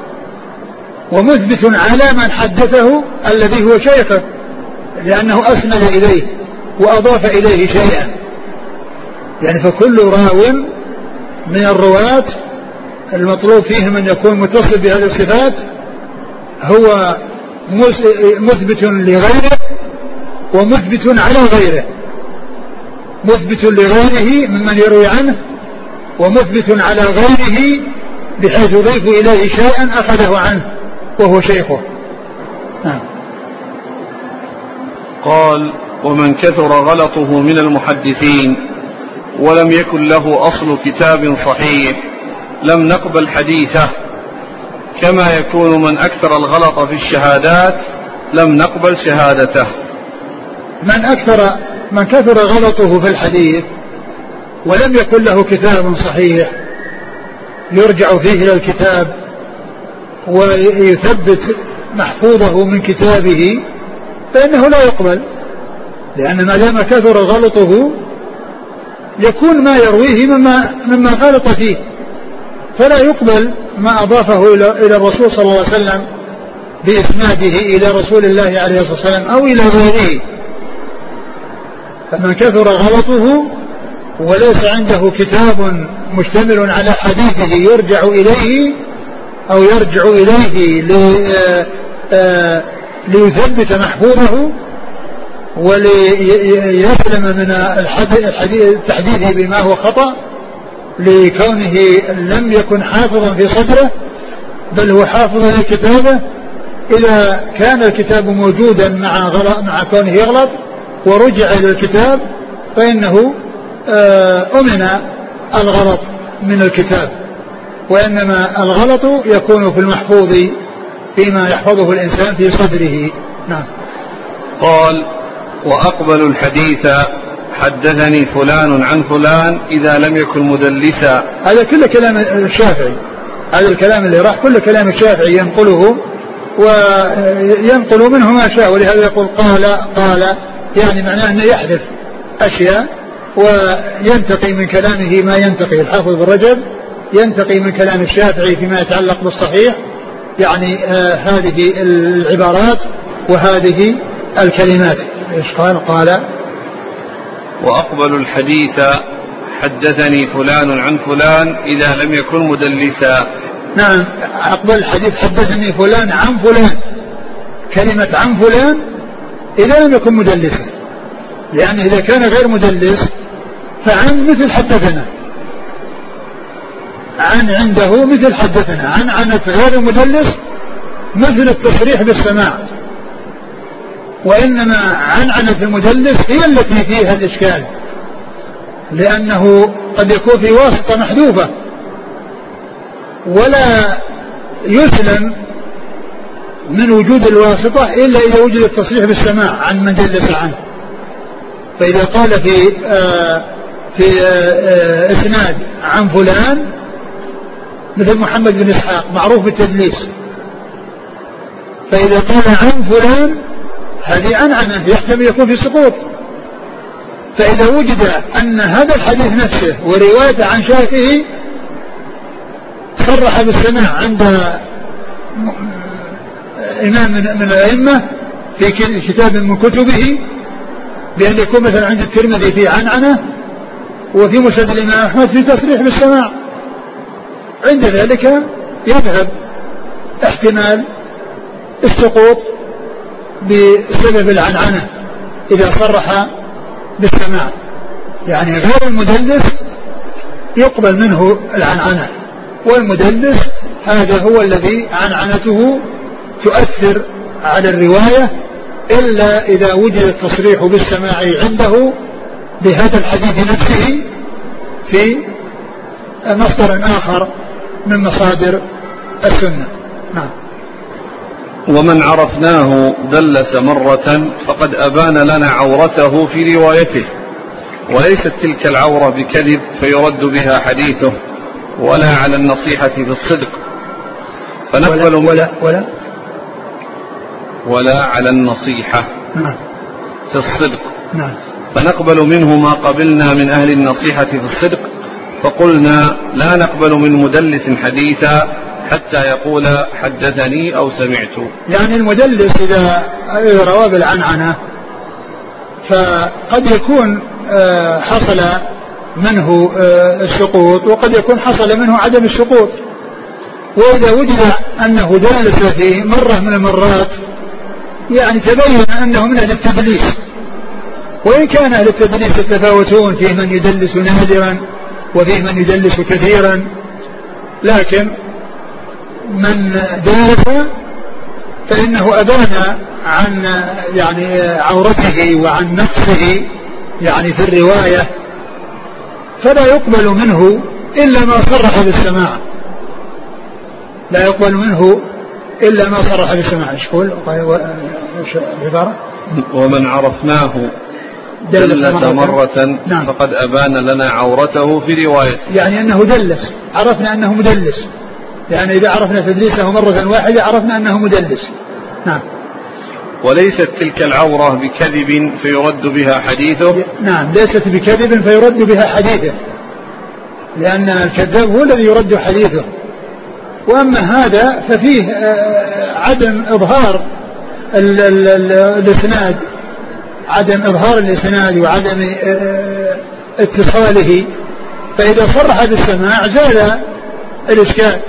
ومثبت على من حدثه الذي هو شيخه لأنه أسند إليه وأضاف إليه شيئا. يعني فكل راو من الرواة المطلوب فيهم أن يكون متصل بهذه الصفات هو مثبت لغيره ومثبت على غيره. مثبت لغيره ممن يروي عنه ومثبت على غيره بحيث يضيف إليه شيئا أخذه عنه وهو شيخه. نعم. قال ومن كثر غلطه من المحدثين ولم يكن له أصل كتاب صحيح. لم نقبل حديثه. كما يكون من أكثر الغلط في الشهادات لم نقبل شهادته. من أكثر من كثر غلطه في الحديث ولم يكن له كتاب صحيح يرجع فيه إلى الكتاب ويثبت محفوظه من كتابه فإنه لا يقبل. لأن ما دام كثر غلطه يكون ما يرويه مما مما غلط فيه. فلا يقبل ما أضافه إلى الرسول صلى الله عليه وسلم بإسناده إلى رسول الله عليه الصلاة والسلام أو إلى غيره. فمن كثر غلطه وليس عنده كتاب مشتمل على حديثه يرجع إليه أو يرجع إليه آه، ليثبت محفوظه وليسلم من التحديث بما هو خطأ لكونه لم يكن حافظا في صدره بل هو حافظ لكتابه. إذا كان الكتاب موجودا مع غلط مع كونه يغلط ورجع إلى الكتاب فإنه آه، أمن الغلط من الكتاب. وإنما الغلط يكون في المحفوظ فيما يحفظه الإنسان في صدره. نعم. قال وأقبل الحديث حدثني فلان عن فلان إذا لم يكن مدلسا. هذا كل كلام الشافعي. هذا الكلام اللي راح كل كلام الشافعي ينقله وينقل منه ما شاء. ولهذا يقول قال قال يعني معناه أنه يحذف أشياء وينتقي من كلامه ما ينتقي. الحافظ بن رجب ينتقي من كلام الشافعي فيما يتعلق بالصحيح. يعني آه هذه العبارات وهذه الكلمات. إيش قال؟ قال وأقبل الحديث حدثني فلان عن فلان إذا لم يكن مدلسا. نعم أقبل الحديث حدثني فلان عن فلان. كلمة عن فلان إذا لم يكن مدلسا. لأن إذا كان غير مدلس فعن مثل حدثنا. عن عنده مثل حدثنا. عن عنت غير مدلس مثل التصريح بالسماع. وإنما عنعنة المدلس هي التي فيها الإشكال لأنه قد يكون في واسطة محذوفة ولا يسلم من وجود الواسطة إلا إذا وجد التصريح بالسماع عن من دلس عنه. فإذا قال في آه في آه إسناد عن فلان مثل محمد بن إسحاق معروف بالتدليس. فإذا قال عن فلان هذه عنعنة يحتمل يكون في سقوط. فإذا وجد أن هذا الحديث نفسه وروايته عن شيخه صرح بالسماع عند إمام من الأئمة في كتاب من كتبه بأن يكون مثلا عند الترمذي في عنعنة وفي مسند الإمام أحمد في تصريح بالسماع. عند ذلك يذهب احتمال السقوط بسبب العنعنة إذا صرح بالسماع يعني غير المدلس يقبل منه العنعنة والمدلس هذا هو الذي عنعنته تؤثر على الرواية إلا إذا وجد التصريح بالسماع عنده بهذا الحديث نفسه في مصدر آخر من مصادر السنة. نعم. ومن عرفناه دلس مرة فقد أبان لنا عورته في روايته. وليست تلك العورة بكذب فيرد بها حديثه ولا على النصيحة في الصدق. فنقبل ولا ولا, ولا ولا على النصيحة نعم. في الصدق. نعم. فنقبل منه ما قبلنا من أهل النصيحة في الصدق فقلنا لا نقبل من مدلس حديثا حتى يقول حدثني أو سمعت. يعني المدلس إذا روى بالعنعنة فقد يكون آه، حصل منه آه، السقوط وقد يكون حصل منه عدم السقوط. وإذا وجد أنه دلس في مرة من المرات يعني تبين أنه من أهل التدليس. وإن كان أهل التدليس يتفاوتون فيه من يدلس نادرا وفيه من يدلس كثيرا. لكن من دلس فإنه أبان عن يعني عورته وعن نقصه يعني في الرواية فلا يقبل منه إلا ما صرح بالسماع. لا يقبل منه إلا ما صرح بالسماع. إيش يقول؟ العبارة ومن عرفناه دلس مرة, مرة نعم. فقد أبان لنا عورته في روايته يعني أنه دلس. عرفنا أنه مدلس. يعني إذا عرفنا تدليسه مرة واحدة عرفنا أنه مدلس. نعم. وليست تلك العورة بكذب فيرد بها حديثه؟ نعم ليست بكذب فيرد بها حديثه. لأن الكذاب هو الذي يرد حديثه. وأما هذا ففيه آه، عدم إظهار الإسناد. عدم إظهار الإسناد وعدم آه، اتصاله. فإذا صرح بالسماع زال الإشكال.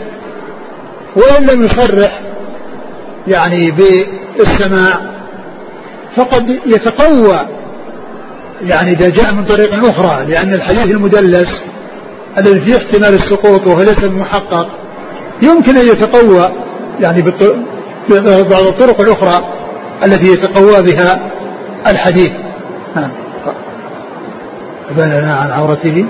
وإن لم يصرح يعني بالسماع فقد يتقوى يعني إذا جاء من طريق أخرى لأن الحديث المدلس الذي فيه احتمال السقوط وهو ليس محقق يمكن أن يتقوى يعني ببعض الطرق الأخرى التي يتقوى بها الحديث. نعم. عن عورته.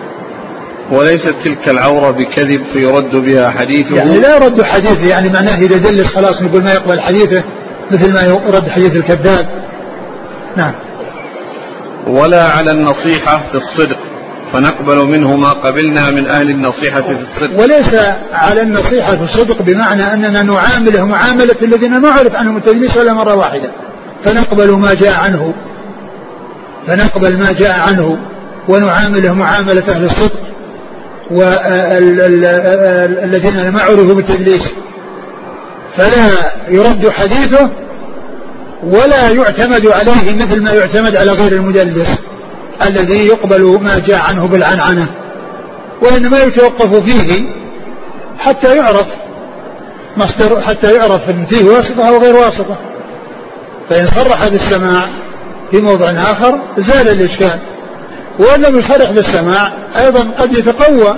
وليست تلك العورة بكذب فيرد بها حديثه. يعني لا يرد حديثه يعني معناه إذا دلس خلاص نقول ما يقبل حديثه مثل ما يرد حديث الكذاب. نعم. ولا على النصيحة في الصدق فنقبل منه ما قبلنا من أهل النصيحة في الصدق. وليس على النصيحة في الصدق بمعنى أننا نعامله معاملة الذين نعرف عنهم التدليس ولا مرة واحدة. فنقبل ما جاء عنه. فنقبل ما جاء عنه ونعامله معاملة أهل الصدق. والذين لم عرفوا بالتدليس فلا يرد حديثه ولا يعتمد عليه مثل ما يعتمد على غير المدلس الذي يقبل ما جاء عنه بالعنعنة وإنما يتوقف فيه حتى يعرف مصدر حتى يعرف إن فيه واسطة أو غير واسطة. فإن صرح بالسماع في موضع آخر زال الإشكال. وإن لم يصرح بالسماع أيضا قد يتقوى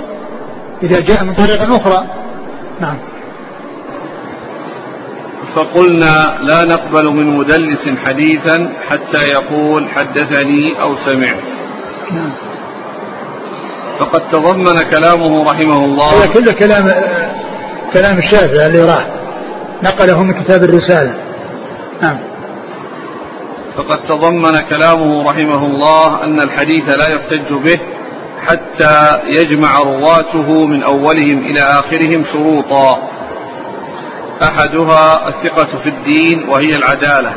إذا جاء من طريق أخرى. نعم. فقلنا لا نقبل من مدلس حديثا حتى يقول حدثني أو سمعت. نعم. فقد تضمن كلامه رحمه الله. هذا كله كلام كلام الشافعي اللي راح. نقله من كتاب الرسالة. نعم. فقد تضمن كلامه رحمه الله أن الحديث لا يحتج به حتى يجمع رواته من أولهم إلى آخرهم شروطا. أحدها الثقة في الدين وهي العدالة.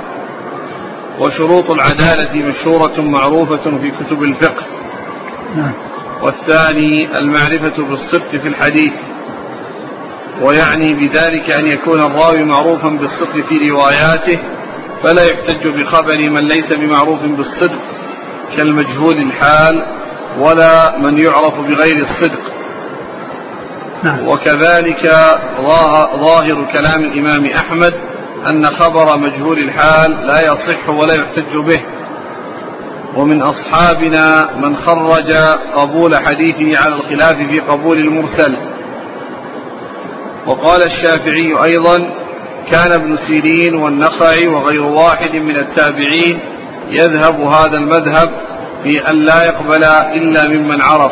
وشروط العدالة مشهورة معروفة في كتب الفقه. نعم. والثاني المعرفة بالصدق في الحديث. ويعني بذلك أن يكون الراوي معروفا بالصدق في رواياته فلا يحتج بخبر من ليس بمعروف بالصدق كالمجهول الحال ولا من يعرف بغير الصدق. نعم. وكذلك ظاهر كلام الإمام أحمد أن خبر مجهول الحال لا يصح ولا يحتج به. ومن أصحابنا من خرج قبول حديثه على الخلاف في قبول المرسل. وقال الشافعي أيضا كان ابن سيرين والنخعي وغير واحد من التابعين يذهب هذا المذهب في أن لا يقبل إلا ممن عرف.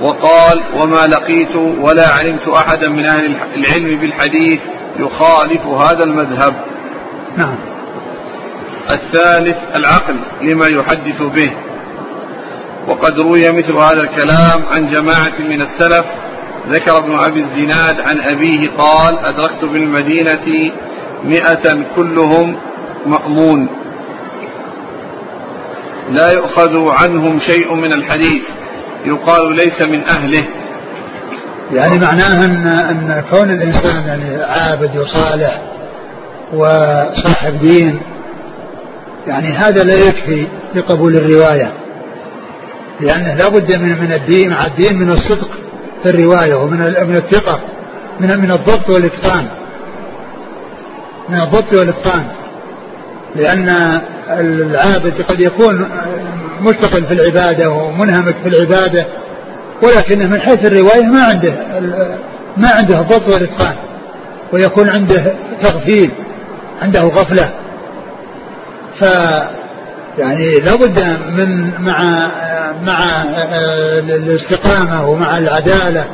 وقال وما لقيت ولا علمت أحدا من أهل العلم بالحديث يخالف هذا المذهب. نعم. الثالث العقل لما يحدث به. وقد روي مثل هذا الكلام عن جماعة من السلف ذكر ابن أبي الزناد عن أبيه قال أدركت بالمدينة مئة كلهم مأمون. لا يؤخذ عنهم شيء من الحديث. يقال ليس من أهله. يعني معناها أن, أن كون الإنسان يعني عابد وصالح وصاحب دين يعني هذا لا يكفي لقبول الرواية. لأنه لا بد من من الدين مع الدين من الصدق. في الرواية ومن من الثقة من من الضبط والإتقان. من الضبط والإتقان. لأن العابد قد يكون مشتغل في العبادة ومنهمك في العبادة ولكنه من حيث الرواية ما عنده ما عنده الضبط والإتقان ويكون عنده تغفيل عنده غفلة. ف يعني لابد من مع مع الاستقامة ومع العدالة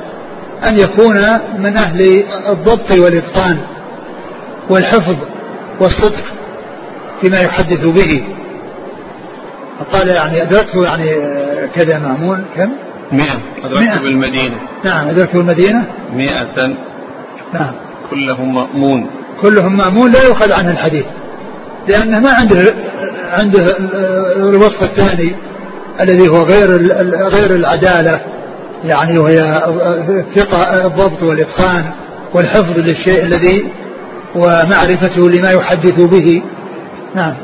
أن يكون من أهل الضبط والإتقان والحفظ والصدق فيما يحدث به. قال يعني أدركته يعني كذا مأمون كم؟ مئة. أدركته بالمدينة. نعم أدركته بالمدينة؟ مئة. نعم. كلهم مأمون. كلهم مأمون لا يؤخذ عنه الحديث لأنه ما عنده عنده الوصف الثاني الذي هو غير غير العدالة يعني وهي الثقة الضبط والإتقان والحفظ للشيء الذي ومعرفته لما يحدث به. نعم.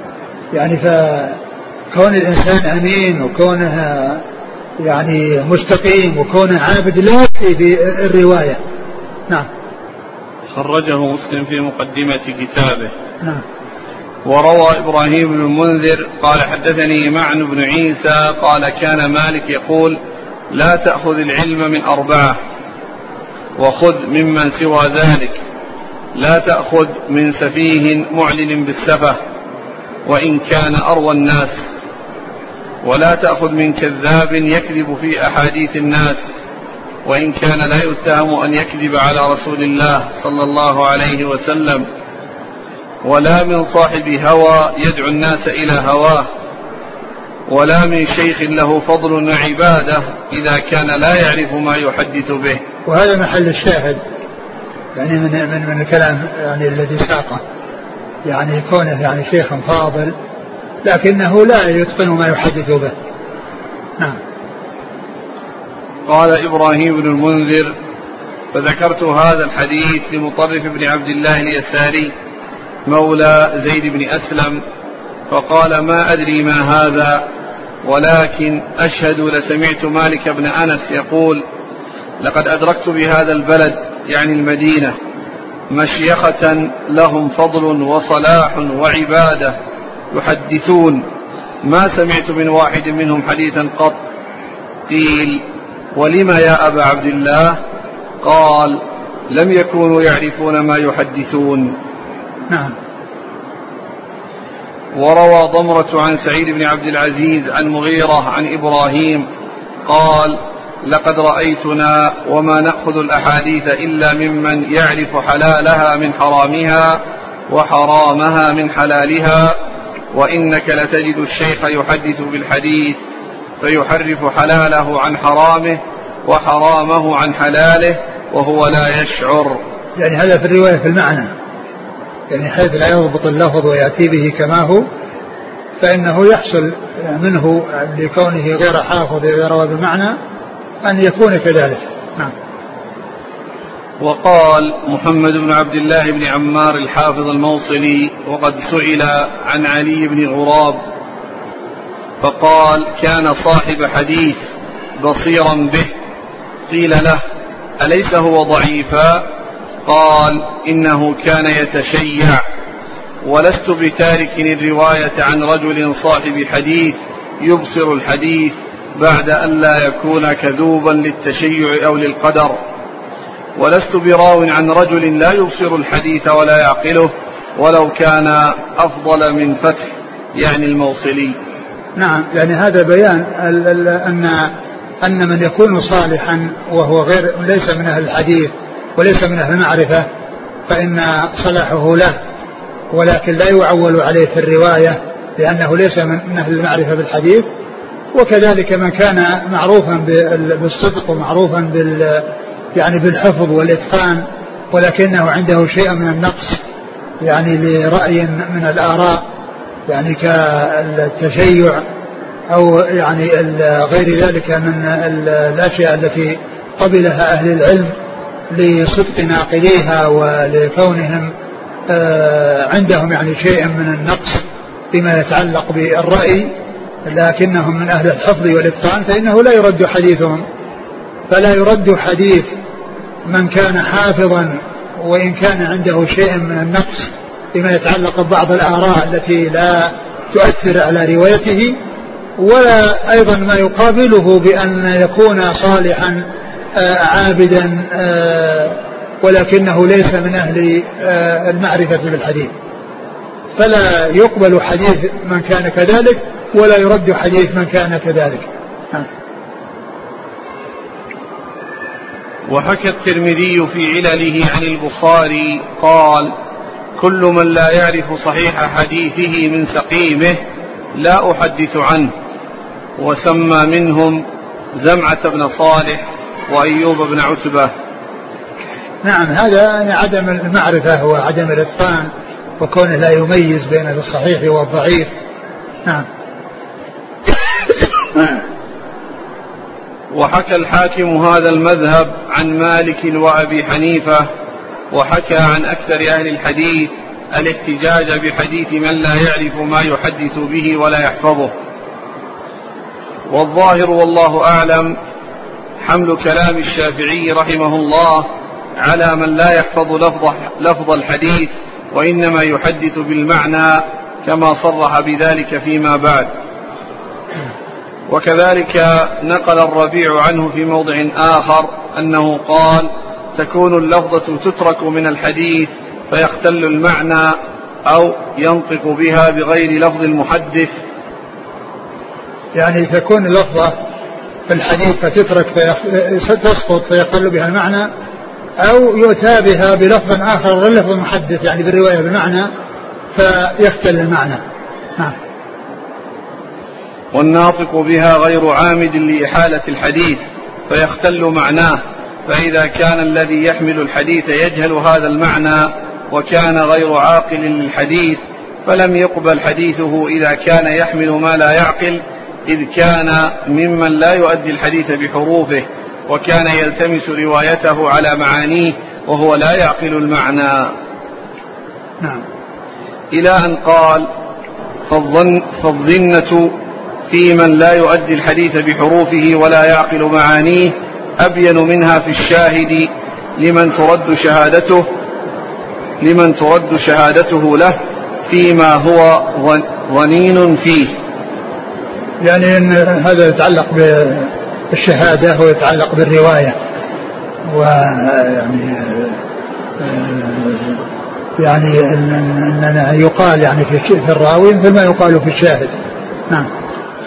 يعني فكون الإنسان أمين وكونه يعني مستقيم وكونه عابد لا يكفي في الرواية. نعم. خرجه مسلم في مقدمة كتابه. نعم. وروى إبراهيم بن المنذر قال حدثني معن بن عيسى قال كان مالك يقول لا تأخذ العلم من أربعة وخذ ممن سوى ذلك لا تأخذ من سفيه معلن بالسفة وإن كان أروى الناس ولا تأخذ من كذاب يكذب في أحاديث الناس وإن كان لا يتهم أن يكذب على رسول الله صلى الله عليه وسلم ولا من صاحب هوى يدعو الناس إلى هواه ولا من شيخ له فضل وعبادة إذا كان لا يعرف ما يحدث به. وهذا محل الشاهد يعني من من من الكلام يعني الذي ساقه. يعني كونه يعني شيخ فاضل لكنه لا يتقن ما يحدث به. نعم. قال إبراهيم بن المنذر فذكرت هذا الحديث لمطرف بن عبد الله اليساري مولى زيد بن أسلم فقال ما أدري ما هذا ولكن أشهد لسمعت مالك بن أنس يقول لقد أدركت بهذا البلد يعني المدينة مشيخة لهم فضل وصلاح وعبادة يحدثون ما سمعت من واحد منهم حديثا قط قيل ولم يا أبا عبد الله؟ قال لم يكونوا يعرفون ما يحدثون. نعم. وروى ضمرة عن سعيد بن عبد العزيز عن مغيرة عن إبراهيم قال لقد رأيتنا وما نأخذ الأحاديث إلا ممن يعرف حلالها من حرامها وحرامها من حلالها وإنك لتجد الشيخ يحدث بالحديث فيحرف حلاله عن حرامه وحرامه عن حلاله وهو لا يشعر. يعني هذا في الرواية في المعنى. يعني حيث لا يضبط اللفظ ويأتي به كما هو فإنه يحصل منه لكونه غير حافظ إذا روى بمعنى أن يكون كذلك. نعم. وقال محمد بن عبد الله بن عمار الحافظ الموصلي وقد سئل عن علي بن غراب فقال كان صاحب حديث بصيرا به قيل له أليس هو ضعيفا؟ قال إنه كان يتشيع. ولست بتارك الرواية عن رجل صاحب حديث يبصر الحديث بعد أن لا يكون كذوبا للتشيع أو للقدر. ولست براو عن رجل لا يبصر الحديث ولا يعقله ولو كان أفضل من فتح يعني الموصلي. نعم يعني هذا بيان أن أن من يكون صالحا وهو غير ليس من أهل الحديث وليس من أهل المعرفة فإن صلاحه له ولكن لا يعول عليه في الرواية لأنه ليس من أهل المعرفة بالحديث. وكذلك من كان معروفا بالصدق ومعروفا بال يعني بالحفظ والإتقان ولكنه عنده شيء من النقص يعني لرأي من الآراء يعني كالتشيع أو يعني غير ذلك من الأشياء التي قبلها أهل العلم. لصدق ناقليها ولكونهم آه، عندهم يعني شيء من النقص فيما يتعلق بالرأي لكنهم من أهل الحفظ والإتقان فإنه لا يرد حديثهم. فلا يرد حديث من كان حافظا وإن كان عنده شيء من النقص فيما يتعلق ببعض الآراء التي لا تؤثر على روايته ولا أيضا ما يقابله بأن يكون صالحا عابدا آه، ولكنه ليس من أهل آه، المعرفة بالحديث. فلا يقبل حديث من كان كذلك ولا يرد حديث من كان كذلك. وحكى الترمذي في علله عن البخاري قال كل من لا يعرف صحيح حديثه من سقيمه لا أحدث عنه. وسمى منهم زمعة بن صالح وأيوب بن عتبة. نعم هذا يعني عدم المعرفة وعدم الإتقان وكونه لا يميز بين الصحيح والضعيف. نعم. <coughs> وحكى الحاكم هذا المذهب عن مالك وأبي حنيفة وحكى عن أكثر أهل الحديث الاحتجاج بحديث من لا يعرف ما يحدث به ولا يحفظه. والظاهر والله أعلم حمل كلام الشافعي رحمه الله على من لا يحفظ لفظ, لفظ الحديث وإنما يحدث بالمعنى كما صرح بذلك فيما بعد. وكذلك نقل الربيع عنه في موضع آخر أنه قال تكون اللفظة تترك من الحديث فيختل المعنى أو ينطق بها بغير لفظ المحدث. يعني تكون اللفظة في الحديث فتترك تسقط فيختل بها المعنى أو يؤتى بها بلفظ آخر غير لفظ المحدث يعني بالرواية بالمعنى فيختل المعنى. نعم. والناطق بها غير عامد لإحالة الحديث فيختل معناه فإذا كان الذي يحمل الحديث يجهل هذا المعنى وكان غير عاقل للحديث فلم يقبل حديثه إذا كان يحمل ما لا يعقل إذ كان ممن لا يؤدي الحديث بحروفه وكان يلتمس روايته على معانيه وهو لا يعقل المعنى. نعم. إلى أن قال فالظن فالظنة في من لا يؤدي الحديث بحروفه ولا يعقل معانيه أبين منها في الشاهد لمن ترد شهادته لمن ترد شهادته له فيما هو ظنين فيه. يعني أن هذا يتعلق بالشهادة ويتعلق بالرواية. ويعني يعني أن يقال يعني في الراوي مثل ما يقال في الشاهد. نعم.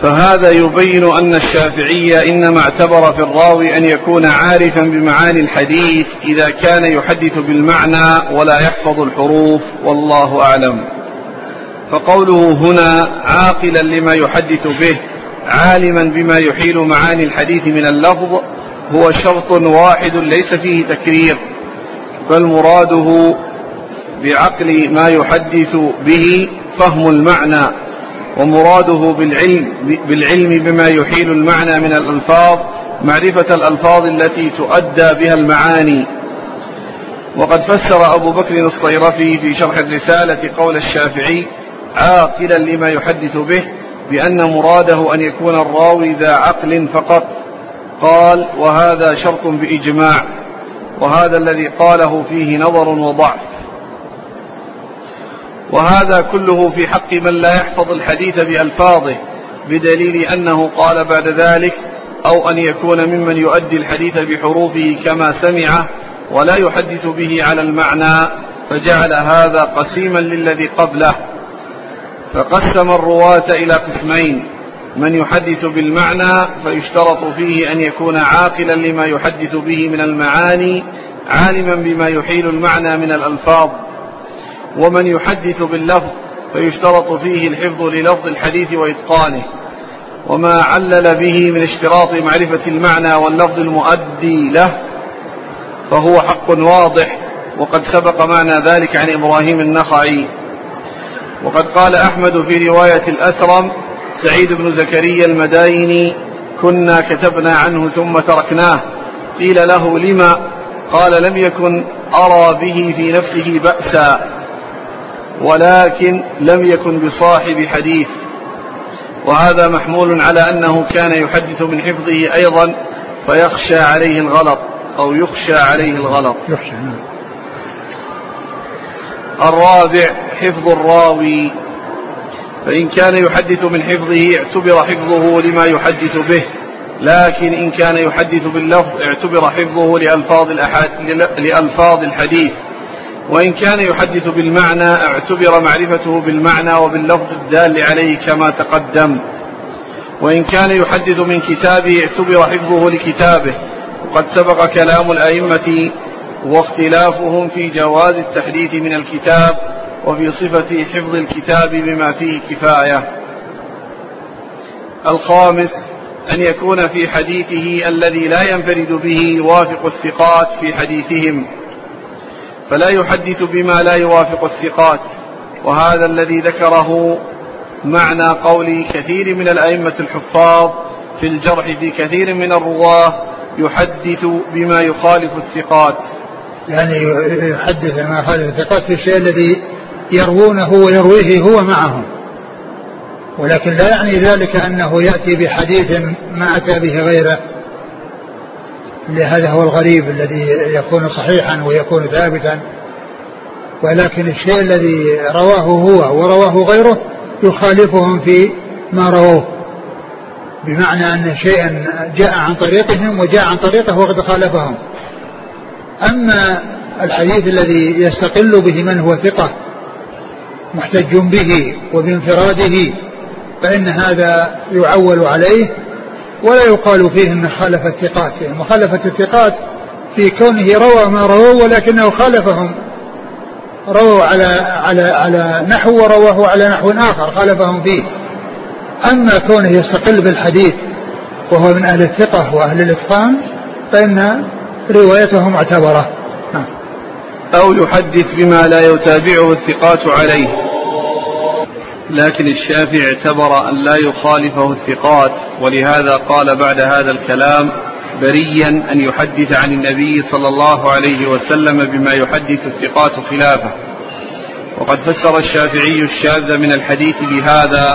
فهذا يبين أن الشافعي إنما اعتبر في الراوي أن يكون عارفا بمعاني الحديث إذا كان يحدث بالمعنى ولا يحفظ الحروف والله أعلم. فقوله هنا عاقلا لما يحدث به عالما بما يحيل معاني الحديث من اللفظ هو شرط واحد ليس فيه تكرير بل مراده بعقل ما يحدث به فهم المعنى ومراده بالعلم بالعلم بما يحيل المعنى من الألفاظ معرفة الألفاظ التي تؤدى بها المعاني. وقد فسر أبو بكر الصيرفي في شرح الرسالة قول الشافعي عاقلا لما يحدث به بأن مراده أن يكون الراوي ذا عقل فقط. قال وهذا شرط بإجماع وهذا الذي قاله فيه نظر وضعف. وهذا كله في حق من لا يحفظ الحديث بألفاظه بدليل أنه قال بعد ذلك أو أن يكون ممن يؤدي الحديث بحروفه كما سمعه ولا يحدث به على المعنى فجعل هذا قسيما للذي قبله. فقسم الرواة إلى قسمين. من يحدث بالمعنى فيشترط فيه أن يكون عاقلا لما يحدث به من المعاني عالما بما يحيل المعنى من الألفاظ. ومن يحدث باللفظ فيشترط فيه الحفظ للفظ الحديث وإتقانه. وما علل به من اشتراط معرفة المعنى واللفظ المؤدي له فهو حق واضح وقد سبق معنى ذلك عن إبراهيم النخعي. وقد قال أحمد في رواية الأثرم سعيد بن زكريا المدايني كنا كتبنا عنه ثم تركناه. قيل له لما؟ قال لم يكن أرى به في نفسه بأسا ولكن لم يكن بصاحب حديث. وهذا محمول على أنه كان يحدث من حفظه أيضا فيخشى عليه الغلط أو يخشى عليه الغلط. يخشى نعم. الرابع حفظ الراوي. فإن كان يحدث من حفظه اعتبر حفظه لما يحدث به. لكن إن كان يحدث باللفظ اعتبر حفظه لألفاظ, لألفاظ الحديث. وإن كان يحدث بالمعنى اعتبر معرفته بالمعنى وباللفظ الدال عليه كما تقدم. وإن كان يحدث من كتابه اعتبر حفظه لكتابه. وقد سبق كلام الأئمة واختلافهم في جواز التحديث من الكتاب وفي صفة حفظ الكتاب بما فيه كفاية. الخامس أن يكون في حديثه الذي لا ينفرد به يوافق الثقات في حديثهم. فلا يحدث بما لا يوافق الثقات. وهذا الذي ذكره معنى قول كثير من الأئمة الحفاظ في الجرح في كثير من الرواة يحدث بما يخالف الثقات. يعني يحدث بما يخالف الثقات في الشيء الذي يروونه ويرويه هو معهم. ولكن لا يعني ذلك أنه يأتي بحديث ما أتى به غيره. هذا هو الغريب الذي يكون صحيحا ويكون ثابتا. ولكن الشيء الذي رواه هو ورواه غيره يخالفهم في ما رووه. بمعنى أن شيئا جاء عن طريقهم وجاء عن طريقه وقد خالفهم. أما الحديث الذي يستقل به من هو ثقة محتج به وبانفراده فإن هذا يعول عليه ولا يقال فيه أنه خالف الثقات يعني مخالفة الثقات في كونه روى ما رووا ولكنه خالفهم رووا على على على نحو ورواه على نحو آخر خالفهم فيه أما كونه يستقل بالحديث وهو من أهل الثقة وأهل الإتقان فإن روايته معتبرة نعم. أو يحدث بما لا يتابعه الثقات عليه. لكن الشافعي اعتبر أن لا يخالفه الثقات ولهذا قال بعد هذا الكلام بريا أن يحدث عن النبي صلى الله عليه وسلم بما يحدث الثقات خلافه. وقد فسر الشافعي الشاذ من الحديث بهذا.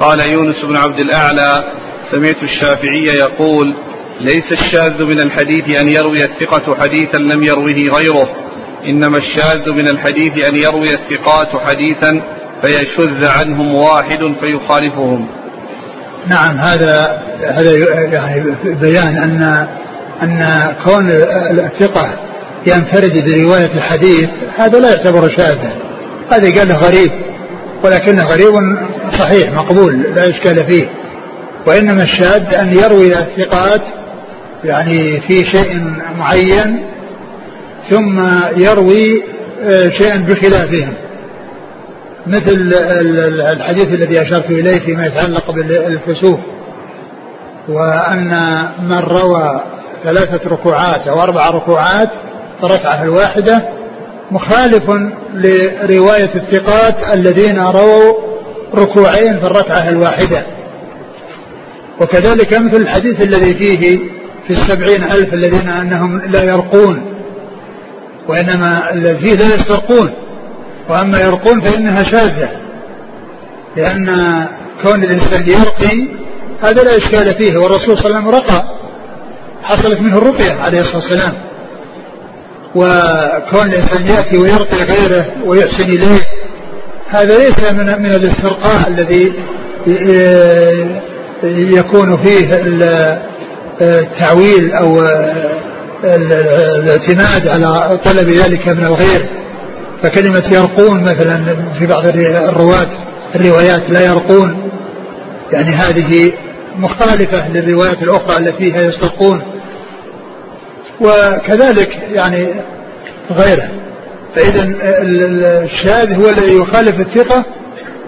قال يونس بن عبد الأعلى سمعت الشافعي يقول ليس الشاذ من الحديث أن يروي الثقة حديثا لم يروه غيره. إنما الشاذ من الحديث أن يروي الثقات حديثا فيشذ عنهم واحد فيخالفهم. نعم هذا هذا يعني بيان أن أن كون الثقة ينفرد برواية الحديث هذا لا يعتبر شاذا. هذا قال غريب ولكنه غريب صحيح مقبول لا إشكال فيه. وإنما الشاذ أن يروي الثقات يعني في شيء معين ثم يروي آه، شيئا بخلافهم مثل الحديث الذي أشرت إليه فيما يتعلق بالكسوف وأن من روى ثلاثة ركوعات أو أربع ركوعات الركعة الواحدة مخالف لرواية الثقات الذين رووا ركوعين في الركعة الواحدة. وكذلك مثل الحديث الذي فيه في السبعين ألف الذين أنهم لا يرقون وإنما الذي لا يسترقون وأما يرقون فإنها شاذة. لأن كون الإنسان يرقي هذا لا إشكال فيه والرسول صلى الله عليه وسلم رقى. حصلت منه الرقية عليه الصلاة والسلام. وكون الإنسان يأتي ويرقي غيره ويحسن إليه هذا ليس من من الاسترقاء الذي يكون فيه التعويل أو الاعتماد على طلب ذلك من الغير فكلمة يرقون مثلا في بعض الرواة الروايات لا يرقون. يعني هذه مخالفة للروايات الأخرى التي فيها يسترقون. وكذلك يعني غيره. فإذا الشاذ هو الذي يخالف الثقة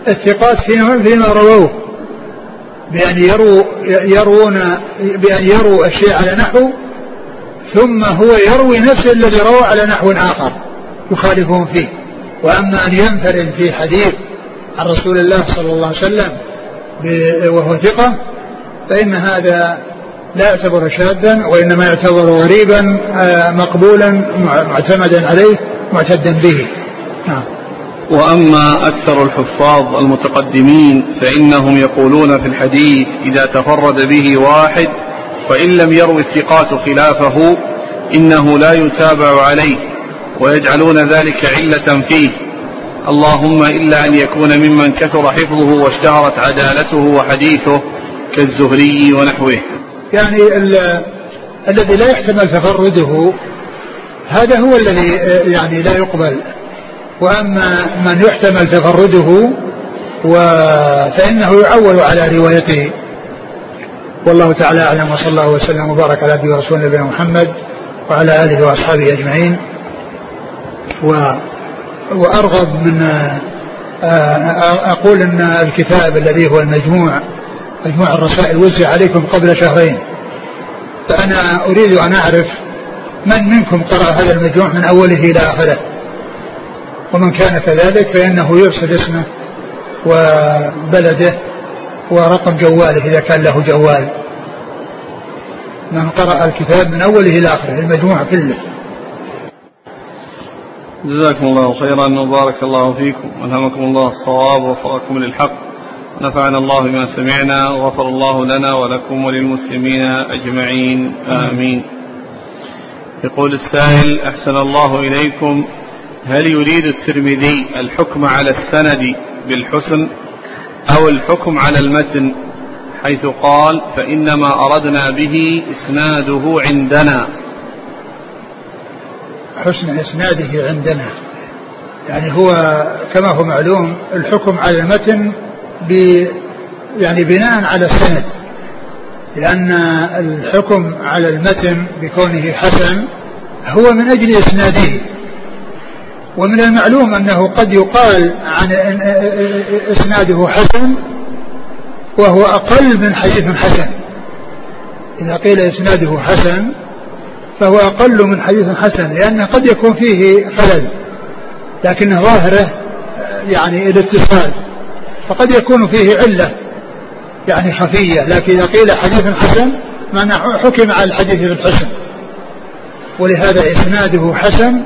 الثقات فيما, فيما رووه بأن يروا يروون بأن يروا الشيء على نحو ثم هو يروي نفس الذي روى على نحو آخر يخالفهم فيه. وأما أن ينفرد في حديث عن رسول الله صلى الله عليه وسلم وهو ثقة فإن هذا لا يعتبر شاذا وإنما يعتبر غريبا آه، مقبولا معتمدا عليه معتدا به. نعم. وأما أكثر الحفاظ المتقدمين فإنهم يقولون في الحديث إذا تفرد به واحد فإن لم يروي الثقات خلافه إنه لا يتابع عليه ويجعلون ذلك علة فيه. اللهم إلا أن يكون ممن كثر حفظه واشتهرت عدالته وحديثه كالزهري ونحوه. يعني الذي لا يحتمل تفرده هذا هو الذي يعني لا يقبل. وأما من يحتمل تفرده فإنه يعول على روايته. والله تعالى أعلم وصلى الله وسلم وبارك على نبينا ورسول نبينا محمد وعلى آله وأصحابه أجمعين. و وأرغب من أقول أن الكتاب الذي هو المجموع مجموع الرسائل وزع عليكم قبل شهرين. فأنا أريد أن أعرف من منكم قرأ هذا المجموع من أوله إلى آخره. ومن كان كذلك فإنه يرسل اسمه وبلده. ورقم جواله إذا كان له جوال. من قرأ الكتاب من أوله إلى آخره المجموع كله. جزاكم الله خيرا وبارك الله فيكم. والهمكم الله الصواب ووفقكم للحق. نفعنا الله بما سمعنا وغفر الله لنا ولكم وللمسلمين أجمعين. آمين. يقول السائل أحسن الله إليكم. هل يريد الترمذي الحكم على السند بالحسن؟ أو الحكم على المتن حيث قال فإنما أردنا به إسناده عندنا. حسن إسناده عندنا. يعني هو كما هو معلوم الحكم على المتن ب يعني بناء على السند. لأن الحكم على المتن بكونه حسن هو من أجل إسناده. ومن المعلوم أنه قد يقال عن إسناده حسن وهو أقل من حديث حسن. إذا قيل إسناده حسن فهو أقل من حديث حسن لأنه قد يكون فيه خلل لكن ظاهره يعني الاتصال. فقد يكون فيه علة يعني خفية لكن إذا قيل حديث حسن معنى حكم على الحديث بالحسن. ولهذا إسناده حسن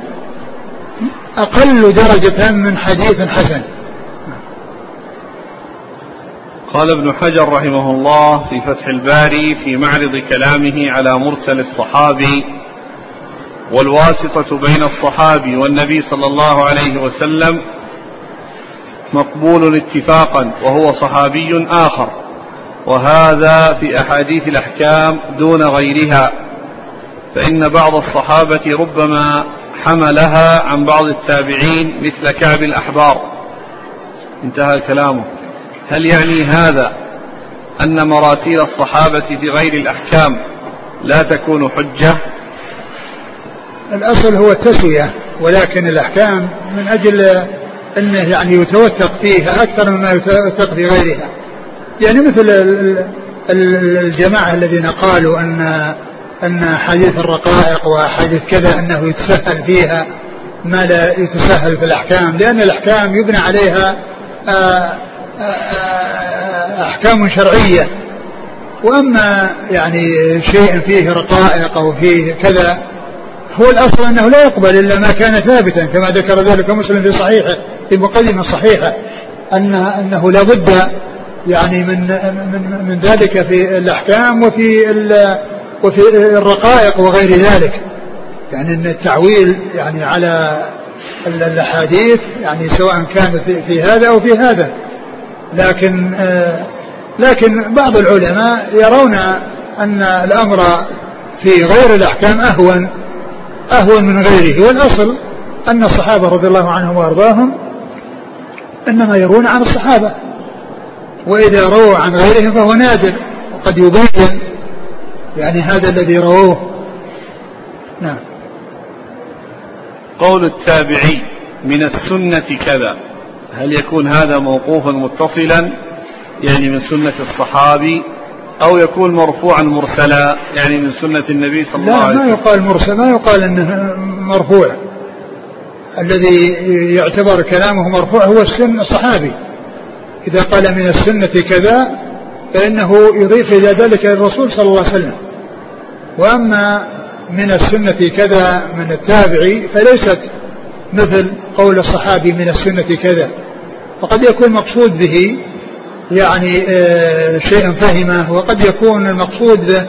أقل درجة من حديث حسن. قال ابن حجر رحمه الله في فتح الباري في معرض كلامه على مرسل الصحابي والواسطة بين الصحابي والنبي صلى الله عليه وسلم مقبول اتفاقا وهو صحابي آخر. وهذا في أحاديث الأحكام دون غيرها. فإن بعض الصحابة ربما حملها عن بعض التابعين مثل كعب الأحبار. انتهى كلامه. هل يعني هذا أن مراسيل الصحابة في غير الأحكام لا تكون حجة؟ الأصل هو التسوية ولكن الأحكام من أجل أنه يعني يتوثق فيها أكثر مما يتوثق في غيرها. يعني مثل الجماعة الذين قالوا أن أن حديث الرقائق وحديث كذا أنه يتسهل فيها ما لا يتسهل في الأحكام لأن الأحكام يبنى عليها آه، آه، آه، أحكام شرعية. وأما يعني شيء فيه رقائق أو فيه كذا هو الأصل أنه لا يقبل إلا ما كان ثابتا كما ذكر ذلك مسلم في صحيحه في مقدمة صحيحة أن أنه لا بد يعني من من من ذلك في الأحكام وفي وفي الرقائق وغير ذلك. يعني إن التعويل يعني على الأحاديث يعني سواء كان في, هذا أو في هذا. لكن آه لكن بعض العلماء يرون أن الأمر في غير الأحكام أهون أهون من غيره. والأصل أن الصحابة رضي الله عنهم وأرضاهم إنما يرون عن الصحابة وإذا رووا عن غيرهم فهو نادر وقد يبين يعني هذا الذي رووه. نعم. قول التابعي من السنة كذا. هل يكون هذا موقوفا متصلا؟ يعني من سنة الصحابي أو يكون مرفوعا مرسلا؟ يعني من سنة النبي صلى الله عليه وسلم. لا ما يقال مرسل ما يقال أنه مرفوع. الذي يعتبر كلامه مرفوع هو السن الصحابي. إذا قال من السنة كذا فإنه يضيف إلى ذلك الرسول صلى الله عليه وسلم. وأما من السنة كذا من التابعي فليست مثل قول الصحابي من السنة كذا. وقد يكون مقصود به يعني آه، شيء فهمه وقد يكون المقصود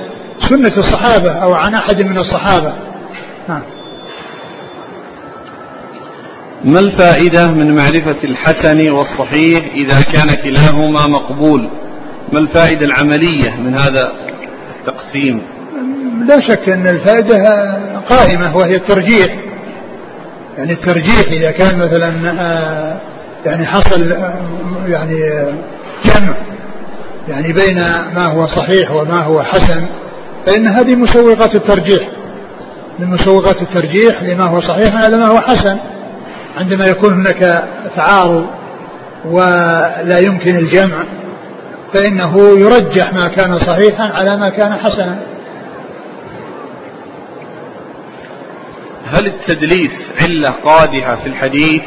سنة الصحابة أو عن أحد من الصحابة. ما الفائدة من معرفة الحسن والصحيح إذا كان كلاهما مقبول؟ ما الفائدة العملية من هذا التقسيم؟ لا شك أن الفائدة قائمة وهي الترجيح. يعني الترجيح إذا كان مثلا آه، يعني حصل آه، يعني جمع يعني بين ما هو صحيح وما هو حسن فإن هذه مسوغات الترجيح. من مسوغات الترجيح لما هو صحيح على ما هو حسن. عندما يكون هناك تعارض ولا يمكن الجمع فإنه يرجح ما كان صحيحا على ما كان حسنا. هل التدليس علة قادحة في الحديث؟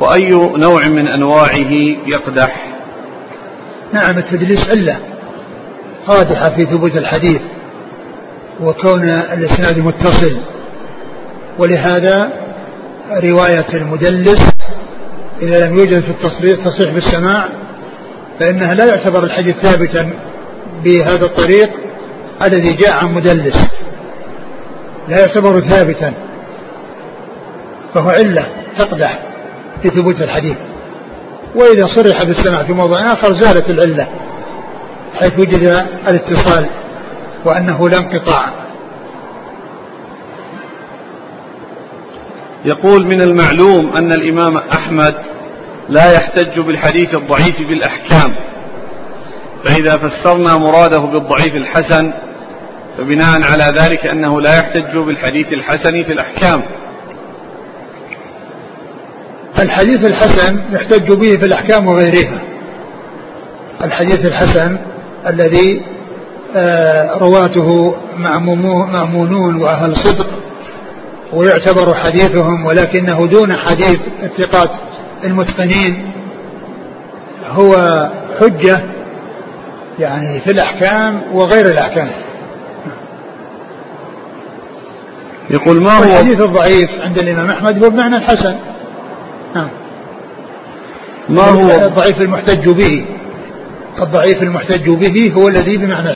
وأي نوع من أنواعه يقدح؟ نعم التدليس علة قادحة في ثبوت الحديث وكون الإسناد متصل. ولهذا رواية المدلس إذا لم يوجد في التصريح تصريح بالسماع فإنها لا يعتبر الحديث ثابتا بهذا الطريق الذي جاء عن مدلس. لا يعتبر ثابتا. فهو علة تقدح في ثبوت الحديث. وإذا صرح بالسمع في موضع آخر زالت العلة حيث وجد الاتصال وأنه لا انقطاع. يقول من المعلوم أن الإمام أحمد لا يحتج بالحديث الضعيف بالأحكام فإذا فسرنا مراده بالضعيف الحسن فبناء على ذلك أنه لا يحتج بالحديث الحسن في الأحكام. الحديث الحسن يحتج به في الأحكام وغيرها. الحديث الحسن الذي آه، رواته مأمونون وأهل صدق ويعتبر حديثهم ولكنه دون حديث الثقات المتقنين هو حجة يعني في الأحكام وغير الأحكام. يقول ما هو؟ الحديث الضعيف عند الإمام أحمد هو بمعنى الحسن. نعم. ما هو؟ الضعيف المحتج به. الضعيف المحتج به هو الذي بمعنى